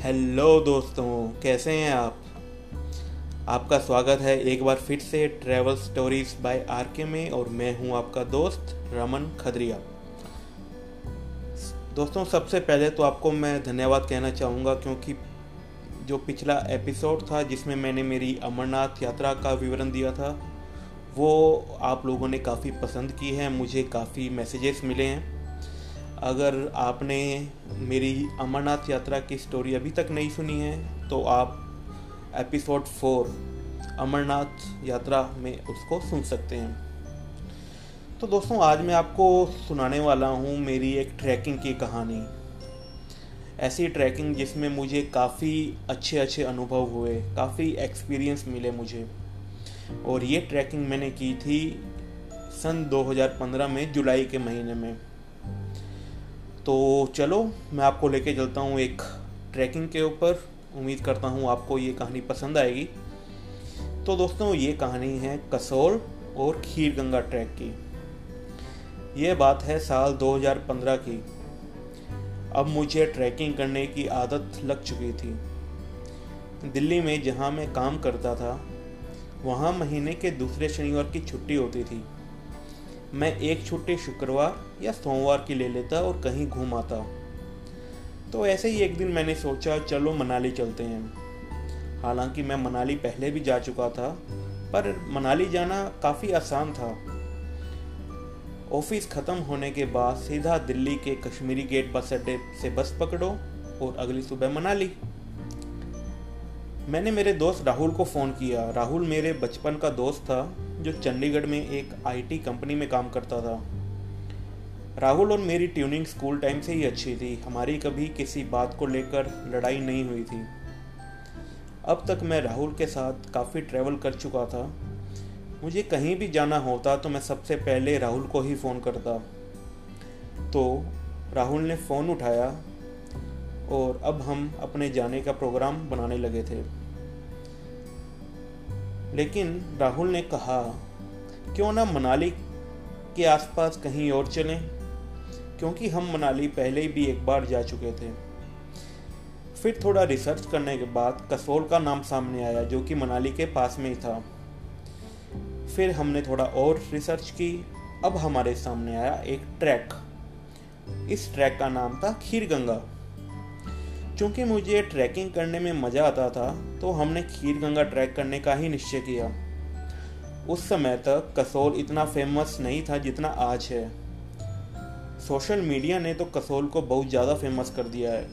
Hello दोस्तों, कैसे हैं आप? आपका स्वागत है एक बार फिर से ट्रैवल स्टोरीज बाय आर के में और मैं हूँ आपका दोस्त रमन खदरिया। दोस्तों, सबसे पहले तो आपको मैं धन्यवाद कहना चाहूँगा क्योंकि जो पिछला एपिसोड था जिसमें मैंने मेरी अमरनाथ यात्रा का विवरण दिया था, वो आप लोगों ने काफ़ी पसंद की है, मुझे काफ़ी मैसेजेस मिले हैं। अगर आपने मेरी अमरनाथ यात्रा की स्टोरी अभी तक नहीं सुनी है तो आप एपिसोड फोर अमरनाथ यात्रा में उसको सुन सकते हैं। तो दोस्तों, आज मैं आपको सुनाने वाला हूँ मेरी एक ट्रैकिंग की कहानी। ऐसी ट्रैकिंग जिसमें मुझे काफ़ी अच्छे अच्छे अनुभव हुए, काफ़ी एक्सपीरियंस मिले मुझे। और ये ट्रैकिंग मैंने की थी सन 2015 में जुलाई के महीने में। तो चलो, मैं आपको लेके चलता हूँ एक ट्रैकिंग के ऊपर। उम्मीद करता हूँ आपको ये कहानी पसंद आएगी। तो दोस्तों, ये कहानी है कसोल और खीर गंगा ट्रैक की। ये बात है साल 2015 की। अब मुझे ट्रैकिंग करने की आदत लग चुकी थी। दिल्ली में जहाँ मैं काम करता था, वहाँ महीने के दूसरे शनिवार की छुट्टी होती थी। मैं एक छुट्टी शुक्रवार या सोमवार की ले लेता और कहीं घूम आता। तो ऐसे ही एक दिन मैंने सोचा, चलो मनाली चलते हैं। हालाँकि मैं मनाली पहले भी जा चुका था, पर मनाली जाना काफ़ी आसान था। ऑफ़िस ख़त्म होने के बाद सीधा दिल्ली के कश्मीरी गेट बस अड्डे से बस पकड़ो और अगली सुबह मनाली। मैंने मेरे दोस्त राहुल को फ़ोन किया। राहुल मेरे बचपन का दोस्त था जो चंडीगढ़ में एक आईटी कंपनी में काम करता था। राहुल और मेरी ट्यूनिंग स्कूल टाइम से ही अच्छी थी। हमारी कभी किसी बात को लेकर लड़ाई नहीं हुई थी। अब तक मैं राहुल के साथ काफ़ी ट्रैवल कर चुका था। मुझे कहीं भी जाना होता तो मैं सबसे पहले राहुल को ही फ़ोन करता। तो राहुल ने फ़ोन उठाया और अब हम अपने जाने का प्रोग्राम बनाने लगे थे। लेकिन राहुल ने कहा, क्यों ना मनाली के आसपास कहीं और चलें? क्योंकि हम मनाली पहले भी एक बार जा चुके थे। फिर थोड़ा रिसर्च करने के बाद कसोल का नाम सामने आया जो कि मनाली के पास में ही था। फिर हमने थोड़ा और रिसर्च की, अब हमारे सामने आया एक ट्रैक। इस ट्रैक का नाम था खीर गंगा क्योंकि मुझे ट्रैकिंग करने में मज़ा आता था तो हमने खीर गंगा ट्रैक करने का ही निश्चय किया। उस समय तक कसोल इतना फ़ेमस नहीं था जितना आज है। सोशल मीडिया ने तो कसोल को बहुत ज़्यादा फ़ेमस कर दिया है।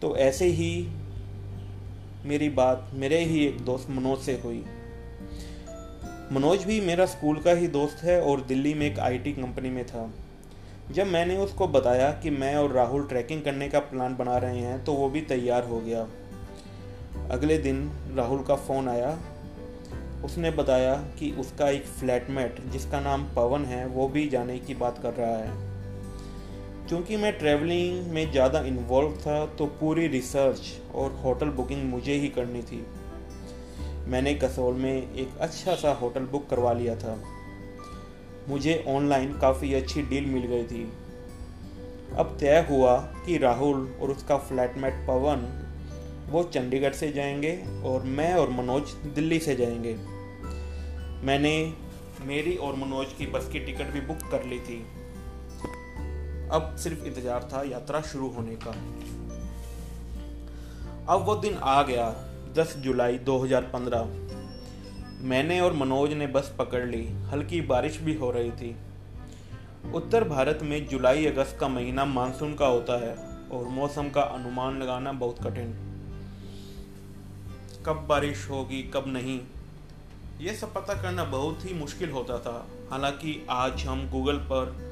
तो ऐसे ही मेरी बात मेरे ही एक दोस्त मनोज से हुई। मनोज भी मेरा स्कूल का ही दोस्त है और दिल्ली में एक आईटी कंपनी में था। जब मैंने उसको बताया कि मैं और राहुल ट्रैकिंग करने का प्लान बना रहे हैं तो वो भी तैयार हो गया। अगले दिन राहुल का फ़ोन आया। उसने बताया कि उसका एक फ्लैटमेट, जिसका नाम पवन है, वो भी जाने की बात कर रहा है। क्योंकि मैं ट्रैवलिंग में ज़्यादा इन्वॉल्व था तो पूरी रिसर्च और होटल बुकिंग मुझे ही करनी थी। मैंने कसौल में एक अच्छा सा होटल बुक करवा लिया था। मुझे ऑनलाइन काफ़ी अच्छी डील मिल गई थी। अब तय हुआ कि राहुल और उसका फ्लैटमेट पवन, वो चंडीगढ़ से जाएँगे और मैं और मनोज दिल्ली से जाएँगे। मैंने मेरी और मनोज की बस की टिकट भी बुक कर ली थी। अब सिर्फ़ इंतज़ार था यात्रा शुरू होने का। अब वो दिन आ गया 10 जुलाई 2015 मैंने और मनोज ने बस पकड़ ली। हल्की बारिश भी हो रही थी। उत्तर भारत में जुलाई अगस्त का महीना मानसून का होता है और मौसम का अनुमान लगाना बहुत कठिन। कब बारिश होगी, कब नहीं, ये सब पता करना बहुत ही मुश्किल होता था। हालाँकि आज हम गूगल पर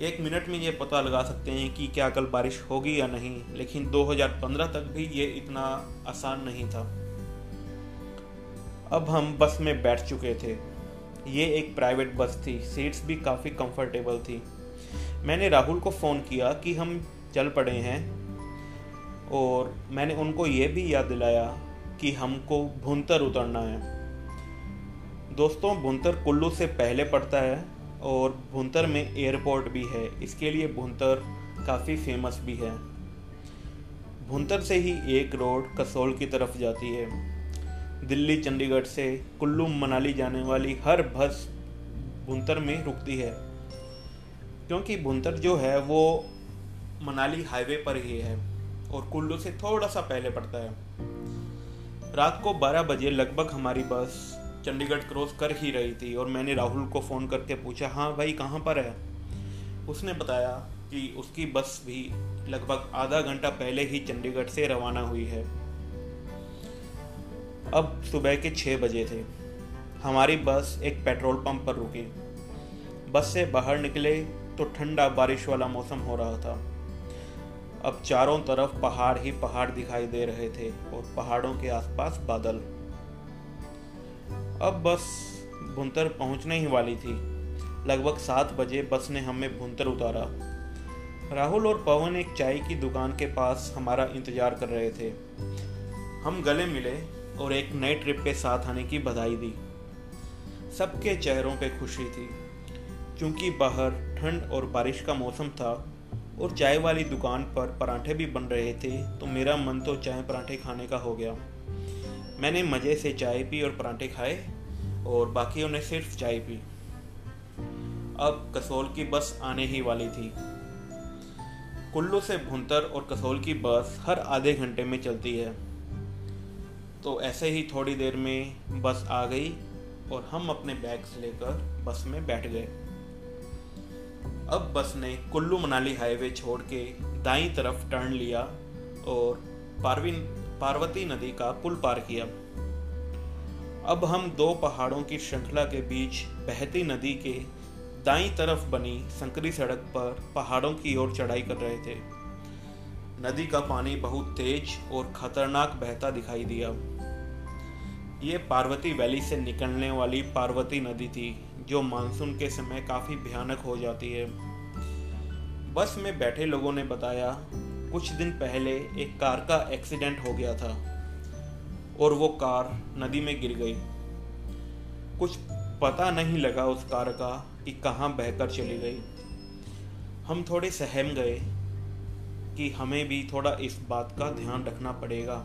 एक मिनट में ये पता लगा सकते हैं कि क्या कल बारिश होगी या नहीं, लेकिन 2015 तक भी ये इतना आसान नहीं था। अब हम बस में बैठ चुके थे। ये एक प्राइवेट बस थी। सीट्स भी काफ़ी कंफर्टेबल थी। मैंने राहुल को फ़ोन किया कि हम चल पड़े हैं और मैंने उनको ये भी याद दिलाया कि हमको भुंतर उतरना है। दोस्तों, भुंतर कुल्लू से पहले पड़ता है और भुंतर में एयरपोर्ट भी है। इसके लिए भुंतर काफ़ी फ़ेमस भी है। भुंतर से ही एक रोड कसोल की तरफ़ जाती है। दिल्ली, चंडीगढ़ से कुल्लू, मनाली जाने वाली हर बस भुंतर में रुकती है। क्योंकि भुंतर जो है, वो मनाली हाईवे पर ही है और कुल्लू से थोड़ा सा पहले पड़ता है। रात को 12 बजे लगभग हमारी बस चंडीगढ़ क्रॉस कर ही रही थी और मैंने राहुल को फ़ोन करके पूछा हाँ भाई, कहाँ पर है? उसने बताया कि उसकी बस भी लगभग आधा घंटा पहले ही चंडीगढ़ से रवाना हुई है। अब सुबह के छः बजे थे। हमारी बस एक पेट्रोल पंप पर रुकी। बस से बाहर निकले तो ठंडा बारिश वाला मौसम हो रहा था। अब चारों तरफ़ पहाड़ ही पहाड़ दिखाई दे रहे थे और पहाड़ों के आसपास बादल। अब बस भुंतर पहुँचने ही वाली थी। लगभग सात बजे बस ने हमें भुंतर उतारा। राहुल और पवन एक चाय की दुकान के पास हमारा इंतज़ार कर रहे थे। हम गले मिले और एक नए ट्रिप के साथ आने की बधाई दी। सबके चेहरों पे खुशी थी। क्योंकि बाहर ठंड और बारिश का मौसम था और चाय वाली दुकान पर पराठे भी बन रहे थे तो मेरा मन तो चाय पराठे खाने का हो गया। मैंने मज़े से चाय पी और पराठे खाए और बाकियों ने सिर्फ़ चाय पी। अब कसोल की बस आने ही वाली थी। कुल्लू से भुंतर और कसोल की बस हर आधे घंटे में चलती है। तो ऐसे ही थोड़ी देर में बस आ गई और हम अपने बैग्स लेकर बस में बैठ गए। अब बस ने कुल्लू मनाली हाईवे छोड़ के दाई तरफ़ टर्न लिया और पारवीन, पार्वती नदी का पुल पार किया। अब हम दो पहाड़ों की श्रृंखला के बीच बहती नदी के दाई तरफ़ बनी संकरी सड़क पर पहाड़ों की ओर चढ़ाई कर रहे थे। नदी का पानी बहुत तेज और खतरनाक बहता दिखाई दिया। ये पार्वती वैली से निकलने वाली पार्वती नदी थी, जो मानसून के समय काफ़ी भयानक हो जाती है। बस में बैठे लोगों ने बताया, कुछ दिन पहले एक कार का एक्सीडेंट हो गया था, और वो कार नदी में गिर गई। कुछ पता नहीं लगा उस कार का कि कहाँ बहकर चली गई। हम थोड़े सहम गए कि हमें भी थोड़ा इस बात का ध्यान रखना पड़ेगा।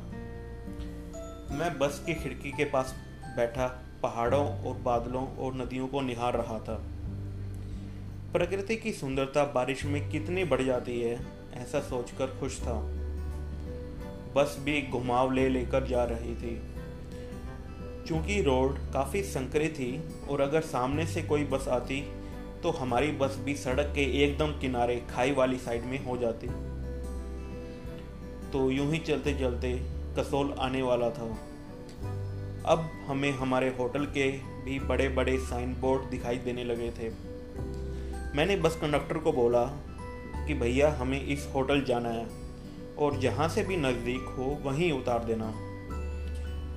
मैं बस की खिड़की के पास बैठा पहाड़ों और बादलों और नदियों को निहार रहा था। प्रकृति की सुंदरता बारिश में कितनी बढ़ जाती है, ऐसा सोचकर खुश था। बस भी घुमाव ले लेकर जा रही थी। क्योंकि रोड काफ़ी संकरी थी और अगर सामने से कोई बस आती तो हमारी बस भी सड़क के एकदम किनारे खाई वाली साइड में हो जाती। तो यूँ ही चलते चलते कसोल आने वाला था। अब हमें हमारे होटल के भी बड़े बड़े साइन बोर्ड दिखाई देने लगे थे। मैंने बस कंडक्टर को बोला कि भैया, हमें इस होटल जाना है और जहाँ से भी नज़दीक हो, वहीं उतार देना।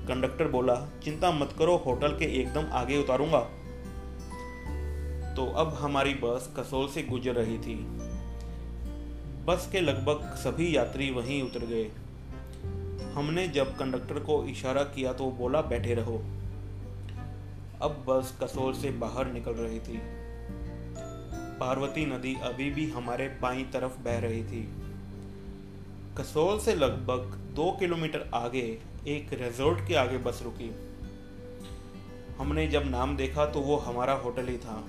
कंडक्टर बोला, चिंता मत करो, होटल के एकदम आगे उतारूँगा। तो अब हमारी बस कसोल से गुजर रही थी। बस के लगभग सभी यात्री वहीं उतर गए। हमने जब कंडक्टर को इशारा किया तो बोला, बैठे रहो। अब बस कसोल से बाहर निकल रही थी। पार्वती नदी अभी भी हमारे बाई तरफ़ बह रही थी। कसोल से लगभग दो किलोमीटर आगे एक रिजोर्ट के आगे बस रुकी। हमने जब नाम देखा तो वो हमारा होटल ही था।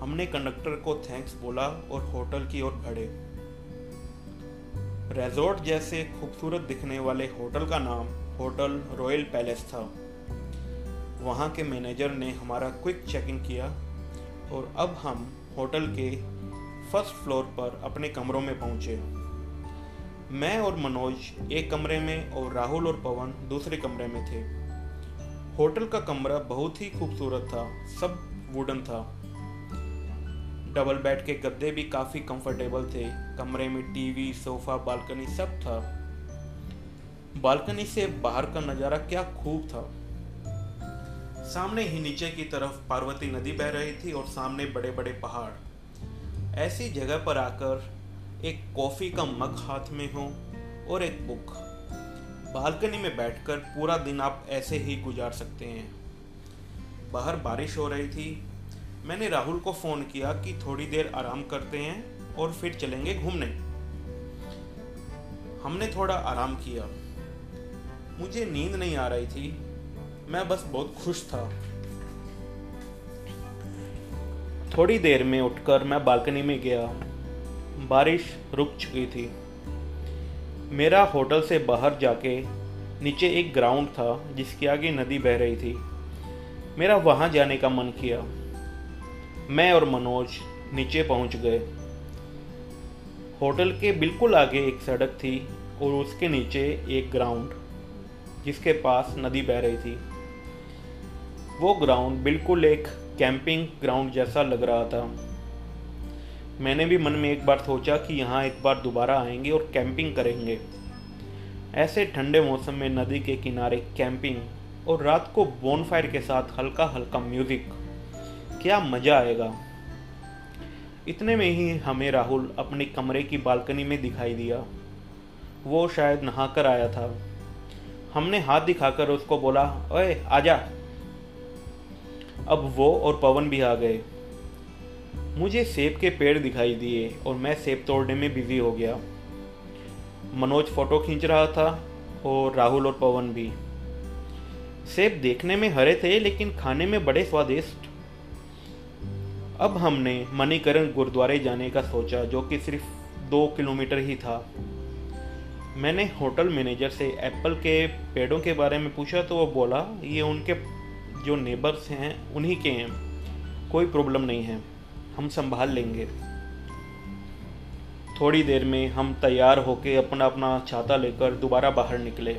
हमने कंडक्टर को थैंक्स बोला और होटल की ओर बढ़े। रेजोर्ट जैसे खूबसूरत दिखने वाले होटल का नाम होटल रॉयल पैलेस था। वहाँ के मैनेजर ने हमारा क्विक चेकिंग किया और अब हम होटल के फ़र्स्ट फ्लोर पर अपने कमरों में पहुँचे। मैं और मनोज एक कमरे में और राहुल और पवन दूसरे कमरे में थे। होटल का कमरा बहुत ही खूबसूरत था, सब वुडन था। डबल बेड के गद्दे भी काफ़ी कंफर्टेबल थे। कमरे में टीवी, सोफा, बालकनी सब था। बालकनी से बाहर का नज़ारा क्या खूब था। सामने ही नीचे की तरफ़ पार्वती नदी बह रही थी और सामने बड़े बड़े पहाड़। ऐसी जगह पर आकर एक कॉफ़ी का मग हाथ में हो और एक बुक। बालकनी में बैठकर पूरा दिन आप ऐसे ही गुजार सकते हैं। बाहर बारिश हो रही थी मैंने राहुल को फ़ोन किया कि थोड़ी देर आराम करते हैं और फिर चलेंगे घूमने। हमने थोड़ा आराम किया। मुझे नींद नहीं आ रही थी। मैं बस बहुत खुश था। थोड़ी देर में उठकर मैं बालकनी में गया। बारिश रुक चुकी थी। मेरा होटल से बाहर जाके नीचे एक ग्राउंड था जिसके आगे नदी बह रही थी। मेरा वहाँ जाने का मन किया। मैं और मनोज नीचे पहुँच गए। होटल के बिल्कुल आगे एक सड़क थी और उसके नीचे एक ग्राउंड, जिसके पास नदी बह रही थी। वो ग्राउंड बिल्कुल एक कैंपिंग ग्राउंड जैसा लग रहा था। मैंने भी मन में एक बार सोचा कि यहाँ एक बार दोबारा आएँगे और कैंपिंग करेंगे। ऐसे ठंडे मौसम में नदी के किनारे कैंपिंग और रात को बोनफायर के साथ हल्का हल्का म्यूज़िक क्या मज़ा आएगा? इतने में ही हमें राहुल अपने कमरे की बालकनी में दिखाई दिया। वो शायद नहाकर आया था। हमने हाथ दिखाकर उसको बोला, ओए, आजा। अब वो और पवन भी आ गए। मुझे सेब के पेड़ दिखाई दिए और मैं सेब तोड़ने में बिज़ी हो गया। मनोज फ़ोटो खींच रहा था और राहुल और पवन भी। सेब देखने में हरे थे, लेकिन खाने में बड़े स्वादिष्ट अब हमने मणिकरण गुरुद्वारे जाने का सोचा, जो कि सिर्फ़ दो किलोमीटर ही था। मैंने होटल मैनेजर से एप्पल के पेड़ों के बारे में पूछा तो वो बोला, ये उनके जो नेबर्स हैं, उन्हीं के हैं। कोई प्रॉब्लम नहीं है, हम संभाल लेंगे। थोड़ी देर में हम तैयार होके अपना अपना छाता लेकर दोबारा बाहर निकले।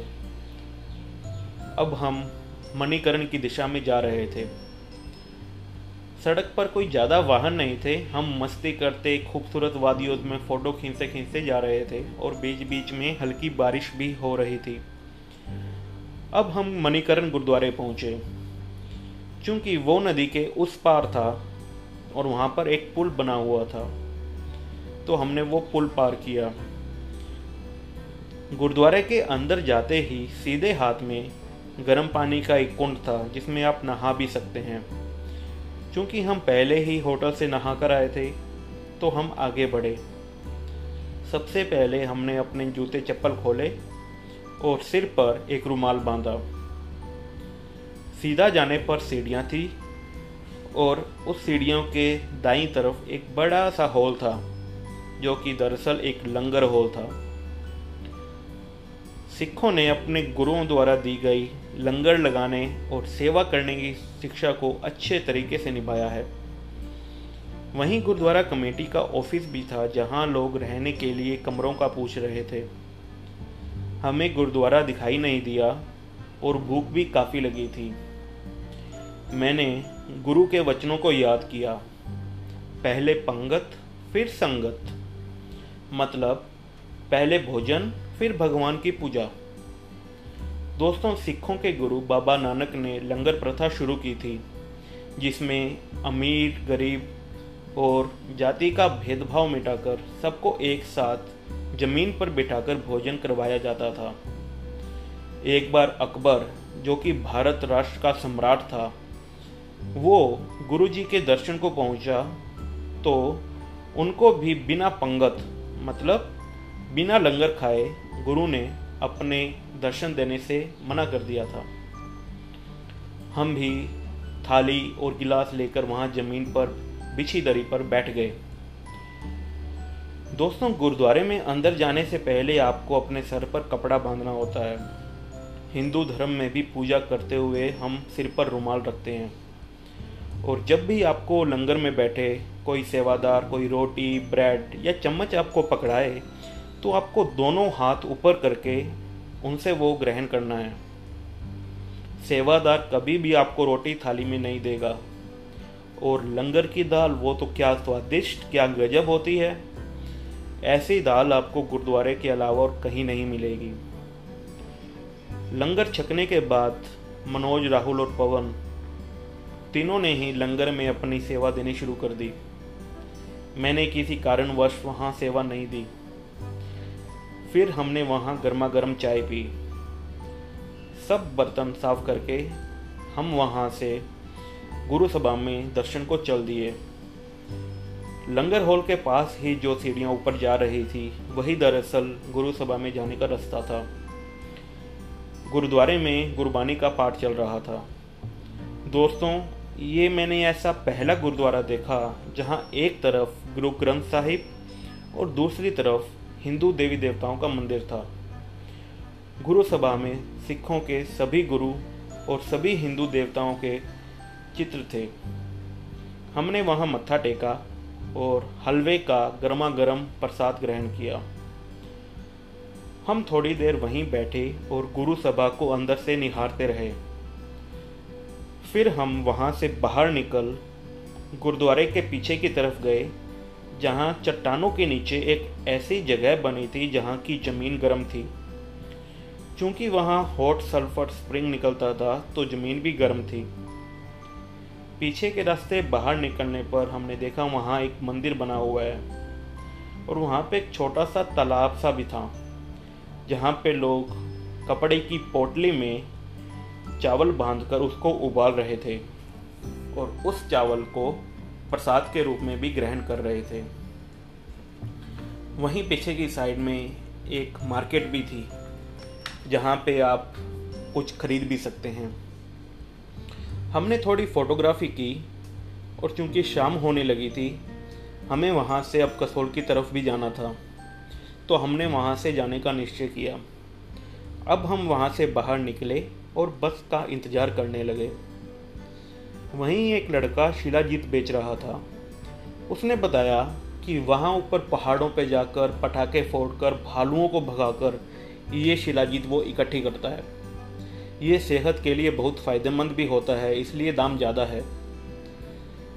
अब हम मणिकरण की दिशा में जा रहे थे। सड़क पर कोई ज़्यादा वाहन नहीं थे। हम मस्ती करते, खूबसूरत वादियों में फ़ोटो खींचते खींचते जा रहे थे और बीच बीच में हल्की बारिश भी हो रही थी। अब हम मणिकरण गुरुद्वारे पहुँचे। चूँकि वो नदी के उस पार था और वहाँ पर एक पुल बना हुआ था तो हमने वो पुल पार किया। गुरुद्वारे के अंदर जाते ही सीधे हाथ में गर्म पानी का एक कुंड था, जिसमें आप नहा भी सकते हैं। क्योंकि हम पहले ही होटल से नहा कर आए थे तो हम आगे बढ़े। सबसे पहले हमने अपने जूते चप्पल खोले और सिर पर एक रुमाल बांधा। सीधा जाने पर सीढ़ियाँ थी और उस सीढ़ियों के दाईं तरफ़ एक बड़ा सा हॉल था, जो कि दरअसल एक लंगर हॉल था। सिखों ने अपने गुरुओं द्वारा दी गई लंगर लगाने और सेवा करने की शिक्षा को अच्छे तरीके से निभाया है। वहीं गुरुद्वारा कमेटी का ऑफ़िस भी था, जहाँ लोग रहने के लिए कमरों का पूछ रहे थे। हमें गुरुद्वारा दिखाई नहीं दिया और भूख भी काफ़ी लगी थी। मैंने गुरु के वचनों को याद किया। पहले पंगत, फिर संगत। मतलब पहले भोजन फिर भगवान की पूजा। दोस्तों, सिखों के गुरु बाबा नानक ने लंगर प्रथा शुरू की थी, जिसमें अमीर, गरीब और जाति का भेदभाव मिटाकर सबको एक साथ ज़मीन पर बिठाकर भोजन करवाया जाता था। एक बार अकबर, जो कि भारत राष्ट्र का सम्राट था, वो गुरु जी के दर्शन को पहुँचा तो उनको भी बिना पंगत मतलब बिना लंगर खाए गुरु ने अपने दर्शन देने से मना कर दिया था। हम भी थाली और गिलास लेकर वहाँ ज़मीन पर, बिछी दरी पर बैठ गए। दोस्तों, गुरुद्वारे में अंदर जाने से पहले आपको अपने सर पर कपड़ा बांधना होता है। हिंदू धर्म में भी पूजा करते हुए हम सिर पर रुमाल रखते हैं। और जब भी आपको लंगर में बैठे, कोई सेवादार, कोई रोटी, ब्रेड या चम्मच आपको पकड़ाए तो आपको दोनों हाथ ऊपर करके उनसे वो ग्रहण करना है। सेवादार कभी भी आपको रोटी थाली में नहीं देगा। और लंगर की दाल, वो तो क्या स्वादिष्ट, क्या गजब होती है। ऐसी दाल आपको गुरुद्वारे के अलावा और कहीं नहीं मिलेगी। लंगर छकने के बाद मनोज, राहुल और पवन तीनों ने ही लंगर में अपनी सेवा देनी शुरू कर दी। मैंने किसी कारणवश वहाँ सेवा नहीं दी। फिर हमने वहाँ गर्मा गर्म चाय पी। सब बर्तन साफ़ करके हम वहाँ से गुरु सभा में दर्शन को चल दिए। लंगर हॉल के पास ही जो सीढ़ियाँ ऊपर जा रही थी, वही दरअसल गुरु सभा में जाने का रास्ता था। गुरुद्वारे में गुरबानी का पाठ चल रहा था। दोस्तों, ये मैंने ऐसा पहला गुरुद्वारा देखा जहाँ एक तरफ़ गुरु ग्रंथ साहिब और दूसरी तरफ़ हिंदू देवी देवताओं का मंदिर था। गुरु सभा में सिखों के सभी गुरु और सभी हिंदू देवताओं के चित्र थे। हमने वहाँ मत्था टेका और हलवे का गर्मा गर्म प्रसाद ग्रहण किया। हम थोड़ी देर वहीं बैठे और गुरु सभा को अंदर से निहारते रहे। फिर हम वहाँ से बाहर निकल गुरुद्वारे के पीछे की तरफ़ गए जहाँ चट्टानों के नीचे एक ऐसी जगह बनी थी जहाँ की ज़मीन गर्म थी। चूँकि वहाँ हॉट सल्फ़र स्प्रिंग निकलता था तो ज़मीन भी गर्म थी। पीछे के रास्ते बाहर निकलने पर हमने देखा वहाँ एक मंदिर बना हुआ है, और वहाँ पे एक छोटा सा तालाब सा भी था, जहाँ पे लोग कपड़े की पोटली में चावल बांधकर उसको उबाल रहे थे, और उस चावल को प्रसाद के रूप में भी ग्रहण कर रहे थे। वहीं पीछे की साइड में एक मार्केट भी थी, जहाँ पे आप कुछ खरीद भी सकते हैं। हमने थोड़ी फोटोग्राफी की और चूँकि शाम होने लगी थी, हमें वहाँ से अब कसोल की तरफ़ भी जाना था तो हमने वहाँ से जाने का निश्चय किया। अब हम वहाँ से बाहर निकले और बस का इंतज़ार करने लगे। वहीं एक लड़का शिलाजीत बेच रहा था। उसने बताया कि वहाँ ऊपर पहाड़ों पर जाकर, पटाखे फोड़कर, भालुओं को भगाकर ये शिलाजीत वो इकट्ठी करता है। ये सेहत के लिए बहुत फ़ायदेमंद भी होता है, इसलिए दाम ज़्यादा है।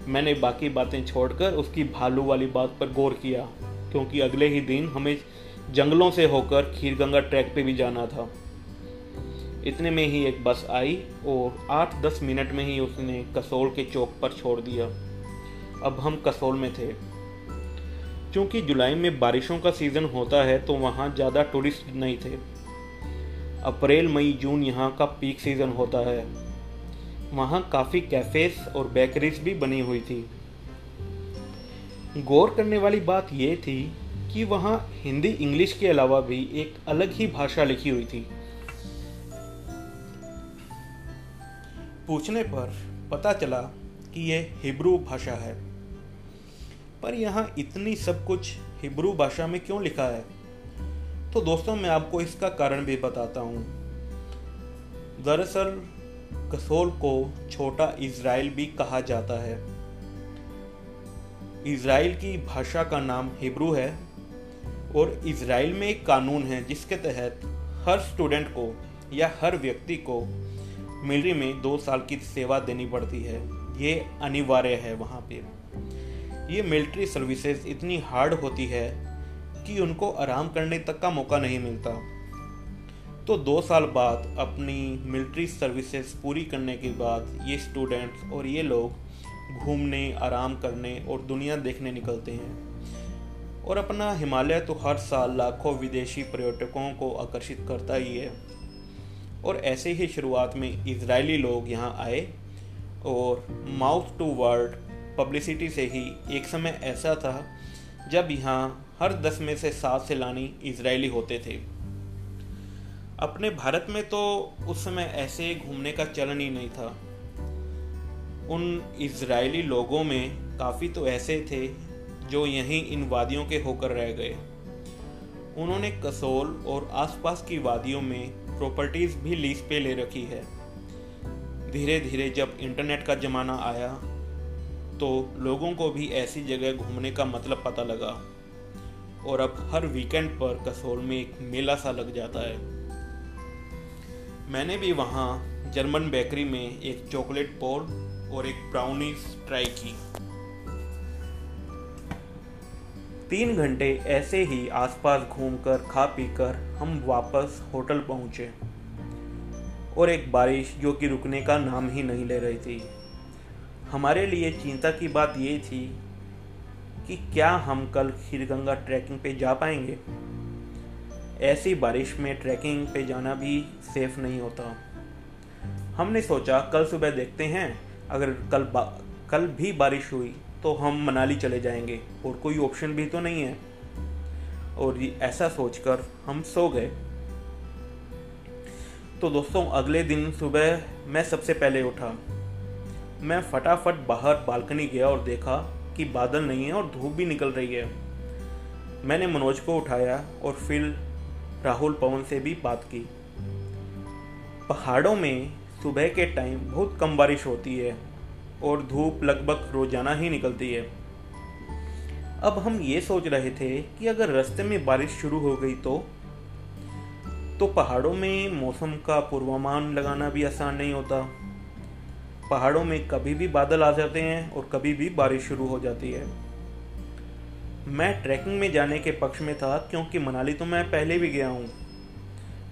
मैंने बाकी बातें छोड़कर उसकी भालू वाली बात पर गौर किया, क्योंकि अगले ही दिन हमें जंगलों से होकर खीरगंगा ट्रैक पे भी जाना था। इतने में ही एक बस आई और आठ दस मिनट में ही उसने कसोल के चौक पर छोड़ दिया। अब हम कसोल में थे। क्योंकि जुलाई में बारिशों का सीज़न होता है तो वहाँ ज़्यादा टूरिस्ट नहीं थे। अप्रैल, मई, जून यहाँ का पीक सीज़न होता है। वहाँ काफ़ी कैफ़ेस और बेकरीज भी बनी हुई थी। गौर करने वाली बात यह थी कि वहाँ हिंदी इंग्लिश के अलावा भी एक अलग ही भाषा लिखी हुई थी। पूछने पर पता चला कि यह हिब्रू भाषा है। पर यहाँ इतनी सब कुछ हिब्रू भाषा में क्यों लिखा है? तो दोस्तों, मैं आपको इसका कारण भी बताता हूँ। दरअसल, कसोल को छोटा इज़राइल भी कहा जाता है। इज़राइल की भाषा का नाम हिब्रू है और इज़राइल में एक कानून है जिसके तहत हर स्टूडेंट को या हर व्यक्ति को मिलिट्री में दो साल की सेवा देनी पड़ती है। ये अनिवार्य है वहाँ पे। ये मिलिट्री सर्विसेज़ इतनी हार्ड होती है कि उनको आराम करने तक का मौका नहीं मिलता। तो दो साल बाद अपनी मिलिट्री सर्विसेज़ पूरी करने के बाद ये स्टूडेंट्स और ये लोग घूमने, आराम करने और दुनिया देखने निकलते हैं। और अपना हिमालय तो हर साल लाखों विदेशी पर्यटकों को आकर्षित करता ही है। और ऐसे ही शुरुआत में इजरायली लोग यहाँ आए और माउथ टू वर्ड पब्लिसिटी से ही एक समय ऐसा था जब यहाँ हर दस में से सात सैलानी इसराइली होते थे। अपने भारत में तो उस समय ऐसे घूमने का चलन ही नहीं था। उन इजरायली लोगों में काफ़ी तो ऐसे थे जो यहीं इन वादियों के होकर रह गए। उन्होंने कसोल और आसपास की वादियों में प्रॉपर्टीज़ भी लीज पे ले रखी है। धीरे धीरे जब इंटरनेट का ज़माना आया तो लोगों को भी ऐसी जगह घूमने का मतलब पता लगा। और अब हर वीकेंड पर कसोल में एक मेला सा लग जाता है। मैंने भी वहाँ जर्मन बेकरी में एक चॉकलेट पोल और एक ब्राउनीज ट्राई की। तीन घंटे ऐसे ही आसपास घूमकर, खा पीकर हम वापस होटल पहुँचे। और एक बारिश जो कि रुकने का नाम ही नहीं ले रही थी। हमारे लिए चिंता की बात ये थी कि क्या हम कल खीरगंगा ट्रैकिंग पे जा पाएँगे? ऐसी बारिश में ट्रैकिंग पे जाना भी सेफ़ नहीं होता। हमने सोचा, कल सुबह देखते हैं, अगर कल कल भी बारिश हुई तो हम मनाली चले जाएँगे। और कोई ऑप्शन भी तो नहीं है। और ये ऐसा सोचकर हम सो गए। तो दोस्तों, अगले दिन सुबह मैं सबसे पहले उठा। मैं फटाफट बाहर बालकनी गया और देखा कि बादल नहीं है और धूप भी निकल रही है। मैंने मनोज को उठाया और फिर राहुल पवन से भी बात की। पहाड़ों में सुबह के टाइम बहुत कम बारिश होती है। और धूप लगभग रोज़ाना ही निकलती है। अब हम ये सोच रहे थे कि अगर रास्ते में बारिश शुरू हो गई तो? तो पहाड़ों में मौसम का पूर्वानुमान लगाना भी आसान नहीं होता। पहाड़ों में कभी भी बादल आ जाते हैं और कभी भी बारिश शुरू हो जाती है। मैं ट्रैकिंग में जाने के पक्ष में था क्योंकि मनाली तो मैं पहले भी गया हूँ।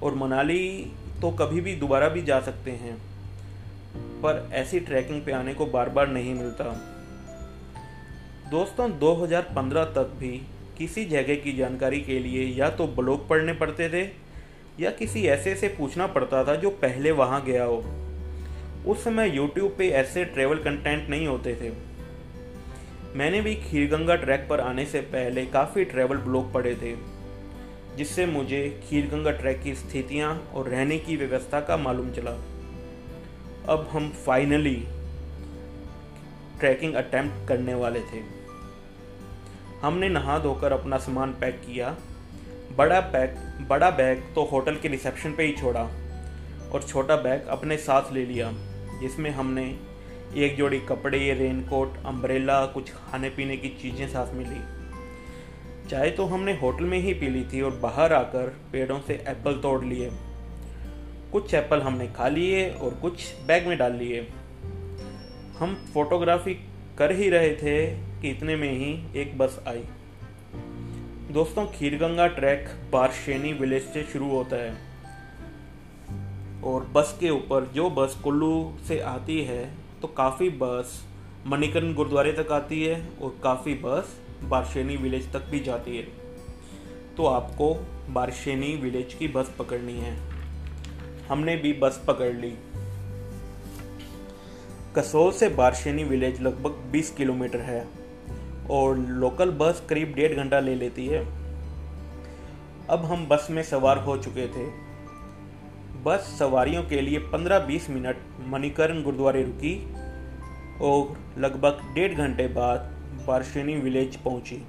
और मनाली तो कभी भी दोबारा भी जा सकते हैं। पर ऐसी ट्रैकिंग पे आने को बार बार नहीं मिलता। दोस्तों 2015 तक भी किसी जगह की जानकारी के लिए या तो ब्लॉग पढ़ने पड़ते थे या किसी ऐसे से पूछना पड़ता था जो पहले वहाँ गया हो। उस समय यूट्यूब पे ऐसे ट्रेवल कंटेंट नहीं होते थे। मैंने भी खीरगंगा ट्रैक पर आने से पहले काफ़ी ट्रैवल ब्लॉग पढ़े थे, जिससे मुझे खीरगंगा ट्रैक की स्थितियाँ और रहने की व्यवस्था का मालूम चला। अब हम फाइनली ट्रैकिंग अटेम्प्ट करने वाले थे। हमने नहा धोकर अपना सामान पैक किया। बड़ा पैक बड़ा बैग तो होटल के रिसेप्शन पे ही छोड़ा और छोटा बैग अपने साथ ले लिया, जिसमें हमने एक जोड़ी कपड़े रेनकोट अम्ब्रेला कुछ खाने पीने की चीज़ें साथ में ली। चाय तो हमने होटल में ही पी ली थी और बाहर आकर पेड़ों से एप्पल तोड़ लिए। कुछ एप्पल हमने खा लिए और कुछ बैग में डाल लिए। हम फोटोग्राफी कर ही रहे थे कि इतने में ही एक बस आई। दोस्तों, खीरगंगा ट्रैक बारशेनी विलेज से शुरू होता है और बस के ऊपर जो बस कुल्लू से आती है तो काफ़ी बस मणिकरण गुरुद्वारे तक आती है और काफ़ी बस बारशेनी विलेज तक भी जाती है। तो आपको बारशेनी विलेज की बस पकड़नी है। हमने भी बस पकड़ ली। कसोल से बारशेनी विलेज लगभग 20 किलोमीटर है और लोकल बस करीब डेढ़ घंटा ले लेती है। अब हम बस में सवार हो चुके थे। बस सवारियों के लिए 15-20 मिनट मणिकरण गुरुद्वारे रुकी और लगभग डेढ़ घंटे बाद बारशेनी विलेज पहुँची।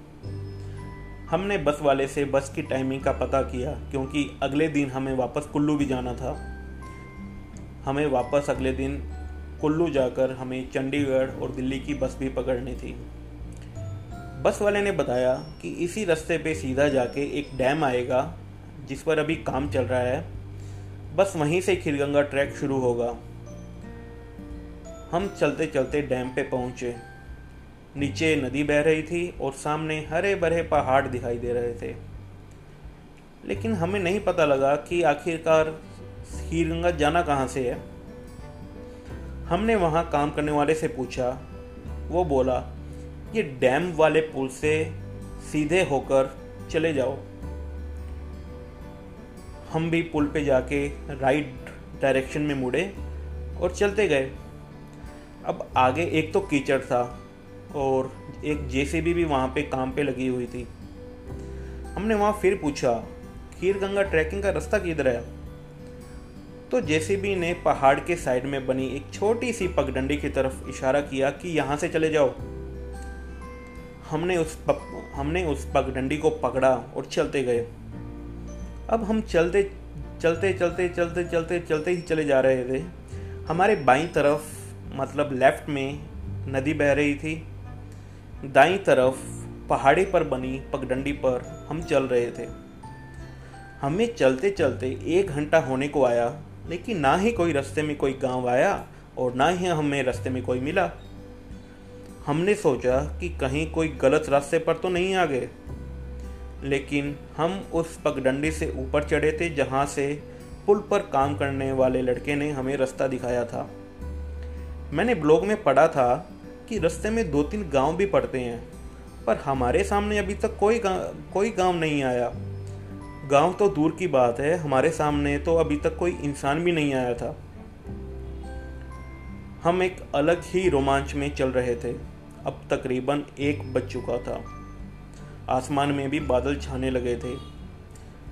हमने बस वाले से बस की टाइमिंग का पता किया, क्योंकि अगले दिन हमें वापस कुल्लू भी जाना था। हमें वापस अगले दिन कुल्लू जाकर हमें चंडीगढ़ और दिल्ली की बस भी पकड़नी थी। बस वाले ने बताया कि इसी रास्ते पे सीधा जाके एक डैम आएगा, जिस पर अभी काम चल रहा है। बस वहीं से खीरगंगा ट्रैक शुरू होगा। हम चलते चलते डैम पे पहुँचे। नीचे नदी बह रही थी और सामने हरे भरे पहाड़ दिखाई दे रहे थे। लेकिन हमें नहीं पता लगा कि आखिरकार खीरगंगा जाना कहाँ से है। हमने वहाँ काम करने वाले से पूछा। वो बोला, ये डैम वाले पुल से सीधे होकर चले जाओ। हम भी पुल पे जाके राइट डायरेक्शन में मुड़े और चलते गए। अब आगे एक तो कीचड़ था। और एक जेसीबी भी वहाँ पे काम पे लगी हुई थी। हमने वहाँ फिर पूछा खीर गंगा ट्रैकिंग का रास्ता किधर है? तो जेसीबी ने पहाड़ के साइड में बनी एक छोटी सी पगडंडी की तरफ़ इशारा किया कि यहाँ से चले जाओ। हमने उस पक, हमने उस पगडंडी को पकड़ा और चलते गए। अब हम चलते चलते चलते चलते चलते चलते ही चले जा रहे थे। हमारे बाई तरफ़ मतलब लेफ़्ट में नदी बह रही थी। दाई तरफ़ पहाड़ी पर बनी पगडंडी पर हम चल रहे थे। हमें चलते चलते एक घंटा होने को आया, लेकिन ना ही कोई रास्ते में कोई गाँव आया और ना ही हमें रास्ते में कोई मिला। हमने सोचा कि कहीं कोई गलत रास्ते पर तो नहीं आ गए लेकिन हम उस पगडंडी से ऊपर चढ़े थे जहाँ से पुल पर काम करने वाले लड़के ने हमें रास्ता दिखाया था। मैंने ब्लॉग में पढ़ा था कि रस्ते में दो तीन गाँव भी पड़ते हैं, पर हमारे सामने अभी तक कोई गाँव कोई गाँव नहीं आया। गाँव तो दूर की बात है, हमारे सामने तो अभी तक कोई इंसान भी नहीं आया था। हम एक अलग ही रोमांच में चल रहे थे। अब तकरीबन एक बज चुका था। आसमान में भी बादल छाने लगे थे,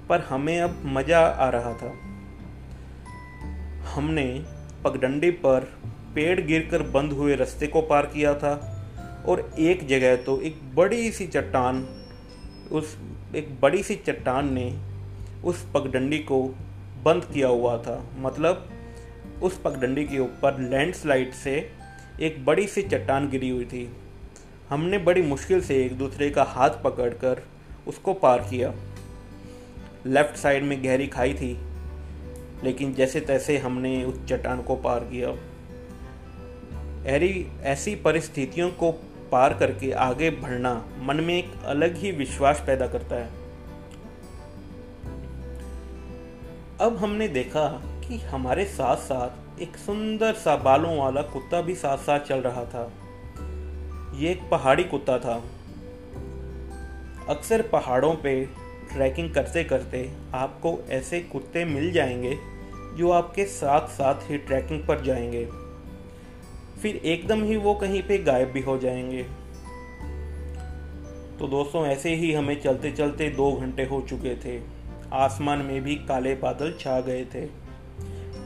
पर हमें अब मज़ा आ रहा था। हमने पगडंडी पर पेड़ गिरकर बंद हुए रास्ते को पार किया था और एक जगह तो एक बड़ी सी चट्टान, उस, एक बड़ी सी चट्टान ने उस पगडंडी को बंद किया हुआ था। मतलब उस पगडंडी के ऊपर लैंडस्लाइड से एक बड़ी सी चट्टान गिरी हुई थी। हमने बड़ी मुश्किल से एक दूसरे का हाथ पकड़कर उसको पार किया। लेफ़्ट साइड में गहरी खाई थी, लेकिन जैसे तैसे हमने उस चट्टान को पार किया। ऐरी ऐसी परिस्थितियों को पार करके आगे बढ़ना मन में एक अलग ही विश्वास पैदा करता है। अब हमने देखा कि हमारे साथ साथ एक सुंदर सा बालों वाला कुत्ता भी साथ साथ चल रहा था। ये एक पहाड़ी कुत्ता था। अक्सर पहाड़ों पे ट्रैकिंग करते करते आपको ऐसे कुत्ते मिल जाएँगे जो आपके साथ साथ ही ट्रैकिंग पर जाएँगे। फिर एकदम ही वो कहीं पे गायब भी हो जाएँगे। तो दोस्तों, ऐसे ही हमें चलते चलते दो घंटे हो चुके थे। आसमान में भी काले बादल छा गए थे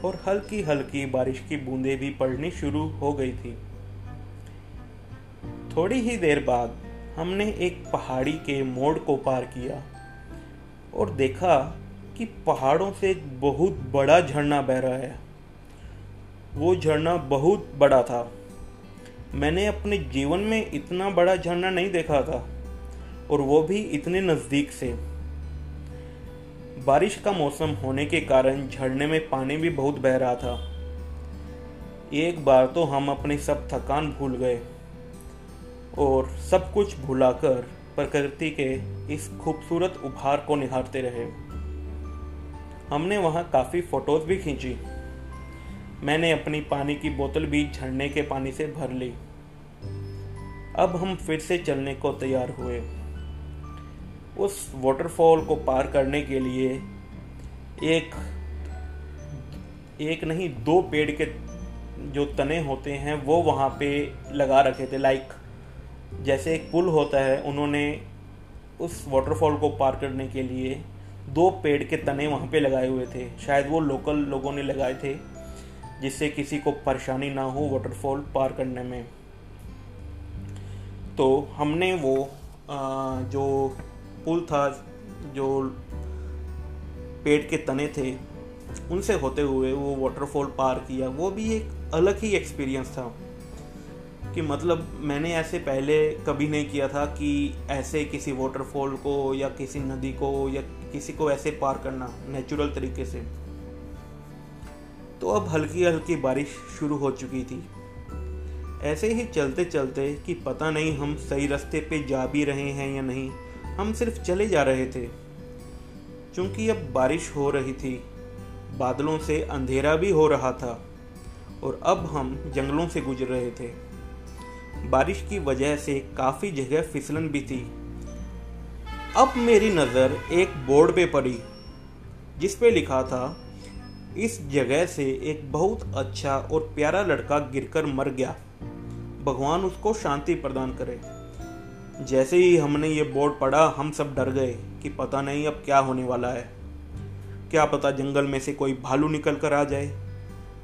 और हल्की हल्की बारिश की बूंदें भी पड़नी शुरू हो गई थी। थोड़ी ही देर बाद हमने एक पहाड़ी के मोड़ को पार किया और देखा कि पहाड़ों से एक बहुत बड़ा झरना बह रहा है। वो झरना बहुत बड़ा था। मैंने अपने जीवन में इतना बड़ा झरना नहीं देखा था, और वो भी इतने नज़दीक से। बारिश का मौसम होने के कारण झरने में पानी भी बहुत बह रहा था। एक बार तो हम अपनी सब थकान भूल गए, और सब कुछ भुलाकर प्रकृति के इस खूबसूरत उपहार को निहारते रहे। हमने वहाँ काफ़ी फ़ोटोज़ भी खींची। मैंने अपनी पानी की बोतल भी झरने के पानी से भर ली। अब हम फिर से चलने को तैयार हुए। उस वाटरफॉल को पार करने के लिए एक एक नहीं, दो पेड़ के जो तने होते हैं, वो वहाँ पे लगा रखे थे। लाइक जैसे एक पुल होता है, उन्होंने उस वाटरफॉल को पार करने के लिए दो पेड़ के तने वहाँ पे लगाए हुए थे। शायद वो लोकल लोगों ने लगाए थे। जिससे किसी को परेशानी ना हो वाटरफॉल पार करने में। तो हमने वो जो पुल था, जो पेड़ के तने थे, उनसे होते हुए वो वाटरफॉल पार किया। वो भी एक अलग ही एक्सपीरियंस था कि मतलब मैंने ऐसे पहले कभी नहीं किया था कि ऐसे किसी वाटरफॉल को या किसी नदी को या किसी को ऐसे पार करना नेचुरल तरीके से। तो अब हल्की हल्की बारिश शुरू हो चुकी थी। ऐसे ही चलते चलते कि पता नहीं हम सही रास्ते पे जा भी रहे हैं या नहीं, हम सिर्फ़ चले जा रहे थे। क्योंकि अब बारिश हो रही थी, बादलों से अंधेरा भी हो रहा था और अब हम जंगलों से गुजर रहे थे। बारिश की वजह से काफ़ी जगह फिसलन भी थी। अब मेरी नज़र एक बोर्ड पे पड़ी, जिस पे लिखा था इस जगह से एक बहुत अच्छा और प्यारा लड़का गिरकर मर गया। भगवान उसको शांति प्रदान करे। जैसे ही हमने ये बोर्ड पढ़ा, हम सब डर गए कि पता नहीं अब क्या होने वाला है। क्या पता जंगल में से कोई भालू निकल कर आ जाए?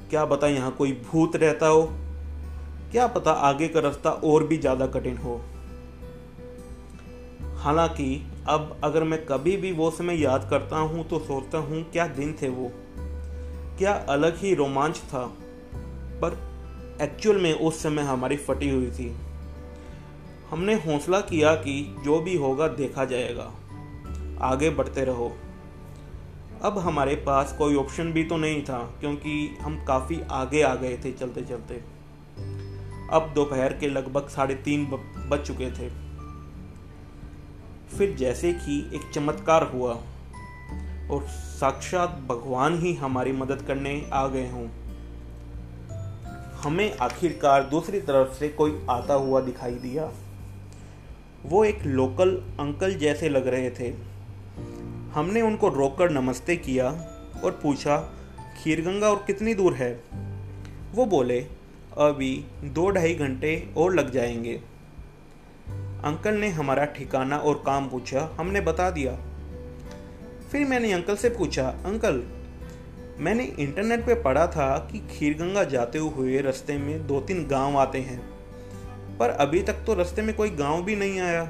क्या पता यहाँ कोई भूत रहता हो? क्या पता आगे का रास्ता और भी ज़्यादा कठिन हो? हालाँकि, अब अगर मैं कभी भी वो समय याद करता हूँ तो सोचता हूँ, क्या दिन थे वो? क्या अलग ही रोमांच था? पर एक्चुअल में उस समय हमारी फटी हुई थी। हमने हौसला किया कि जो भी होगा देखा जाएगा। आगे बढ़ते रहो। अब हमारे पास कोई ऑप्शन भी तो नहीं था, क्योंकि हम काफ़ी आगे आ गए थे चलते चलते अब दोपहर के लगभग साढ़े तीन बज चुके थे। फिर जैसे कि एक चमत्कार हुआ। और साक्षात भगवान ही हमारी मदद करने आ गए हों। हमें आखिरकार दूसरी तरफ़ से कोई आता हुआ दिखाई दिया। वो एक लोकल अंकल जैसे लग रहे थे। हमने उनको रोककर नमस्ते किया और पूछा, खीरगंगा और कितनी दूर है? वो बोले, अभी दो ढाई घंटे और लग जाएँगे। अंकल ने हमारा ठिकाना और काम पूछा, हमने बता दिया। फिर मैंने अंकल से पूछा, अंकल, मैंने इंटरनेट पे पढ़ा था कि खीरगंगा जाते हुए रास्ते में दो तीन गाँव आते हैं, पर अभी तक तो रास्ते में कोई गाँव भी नहीं आया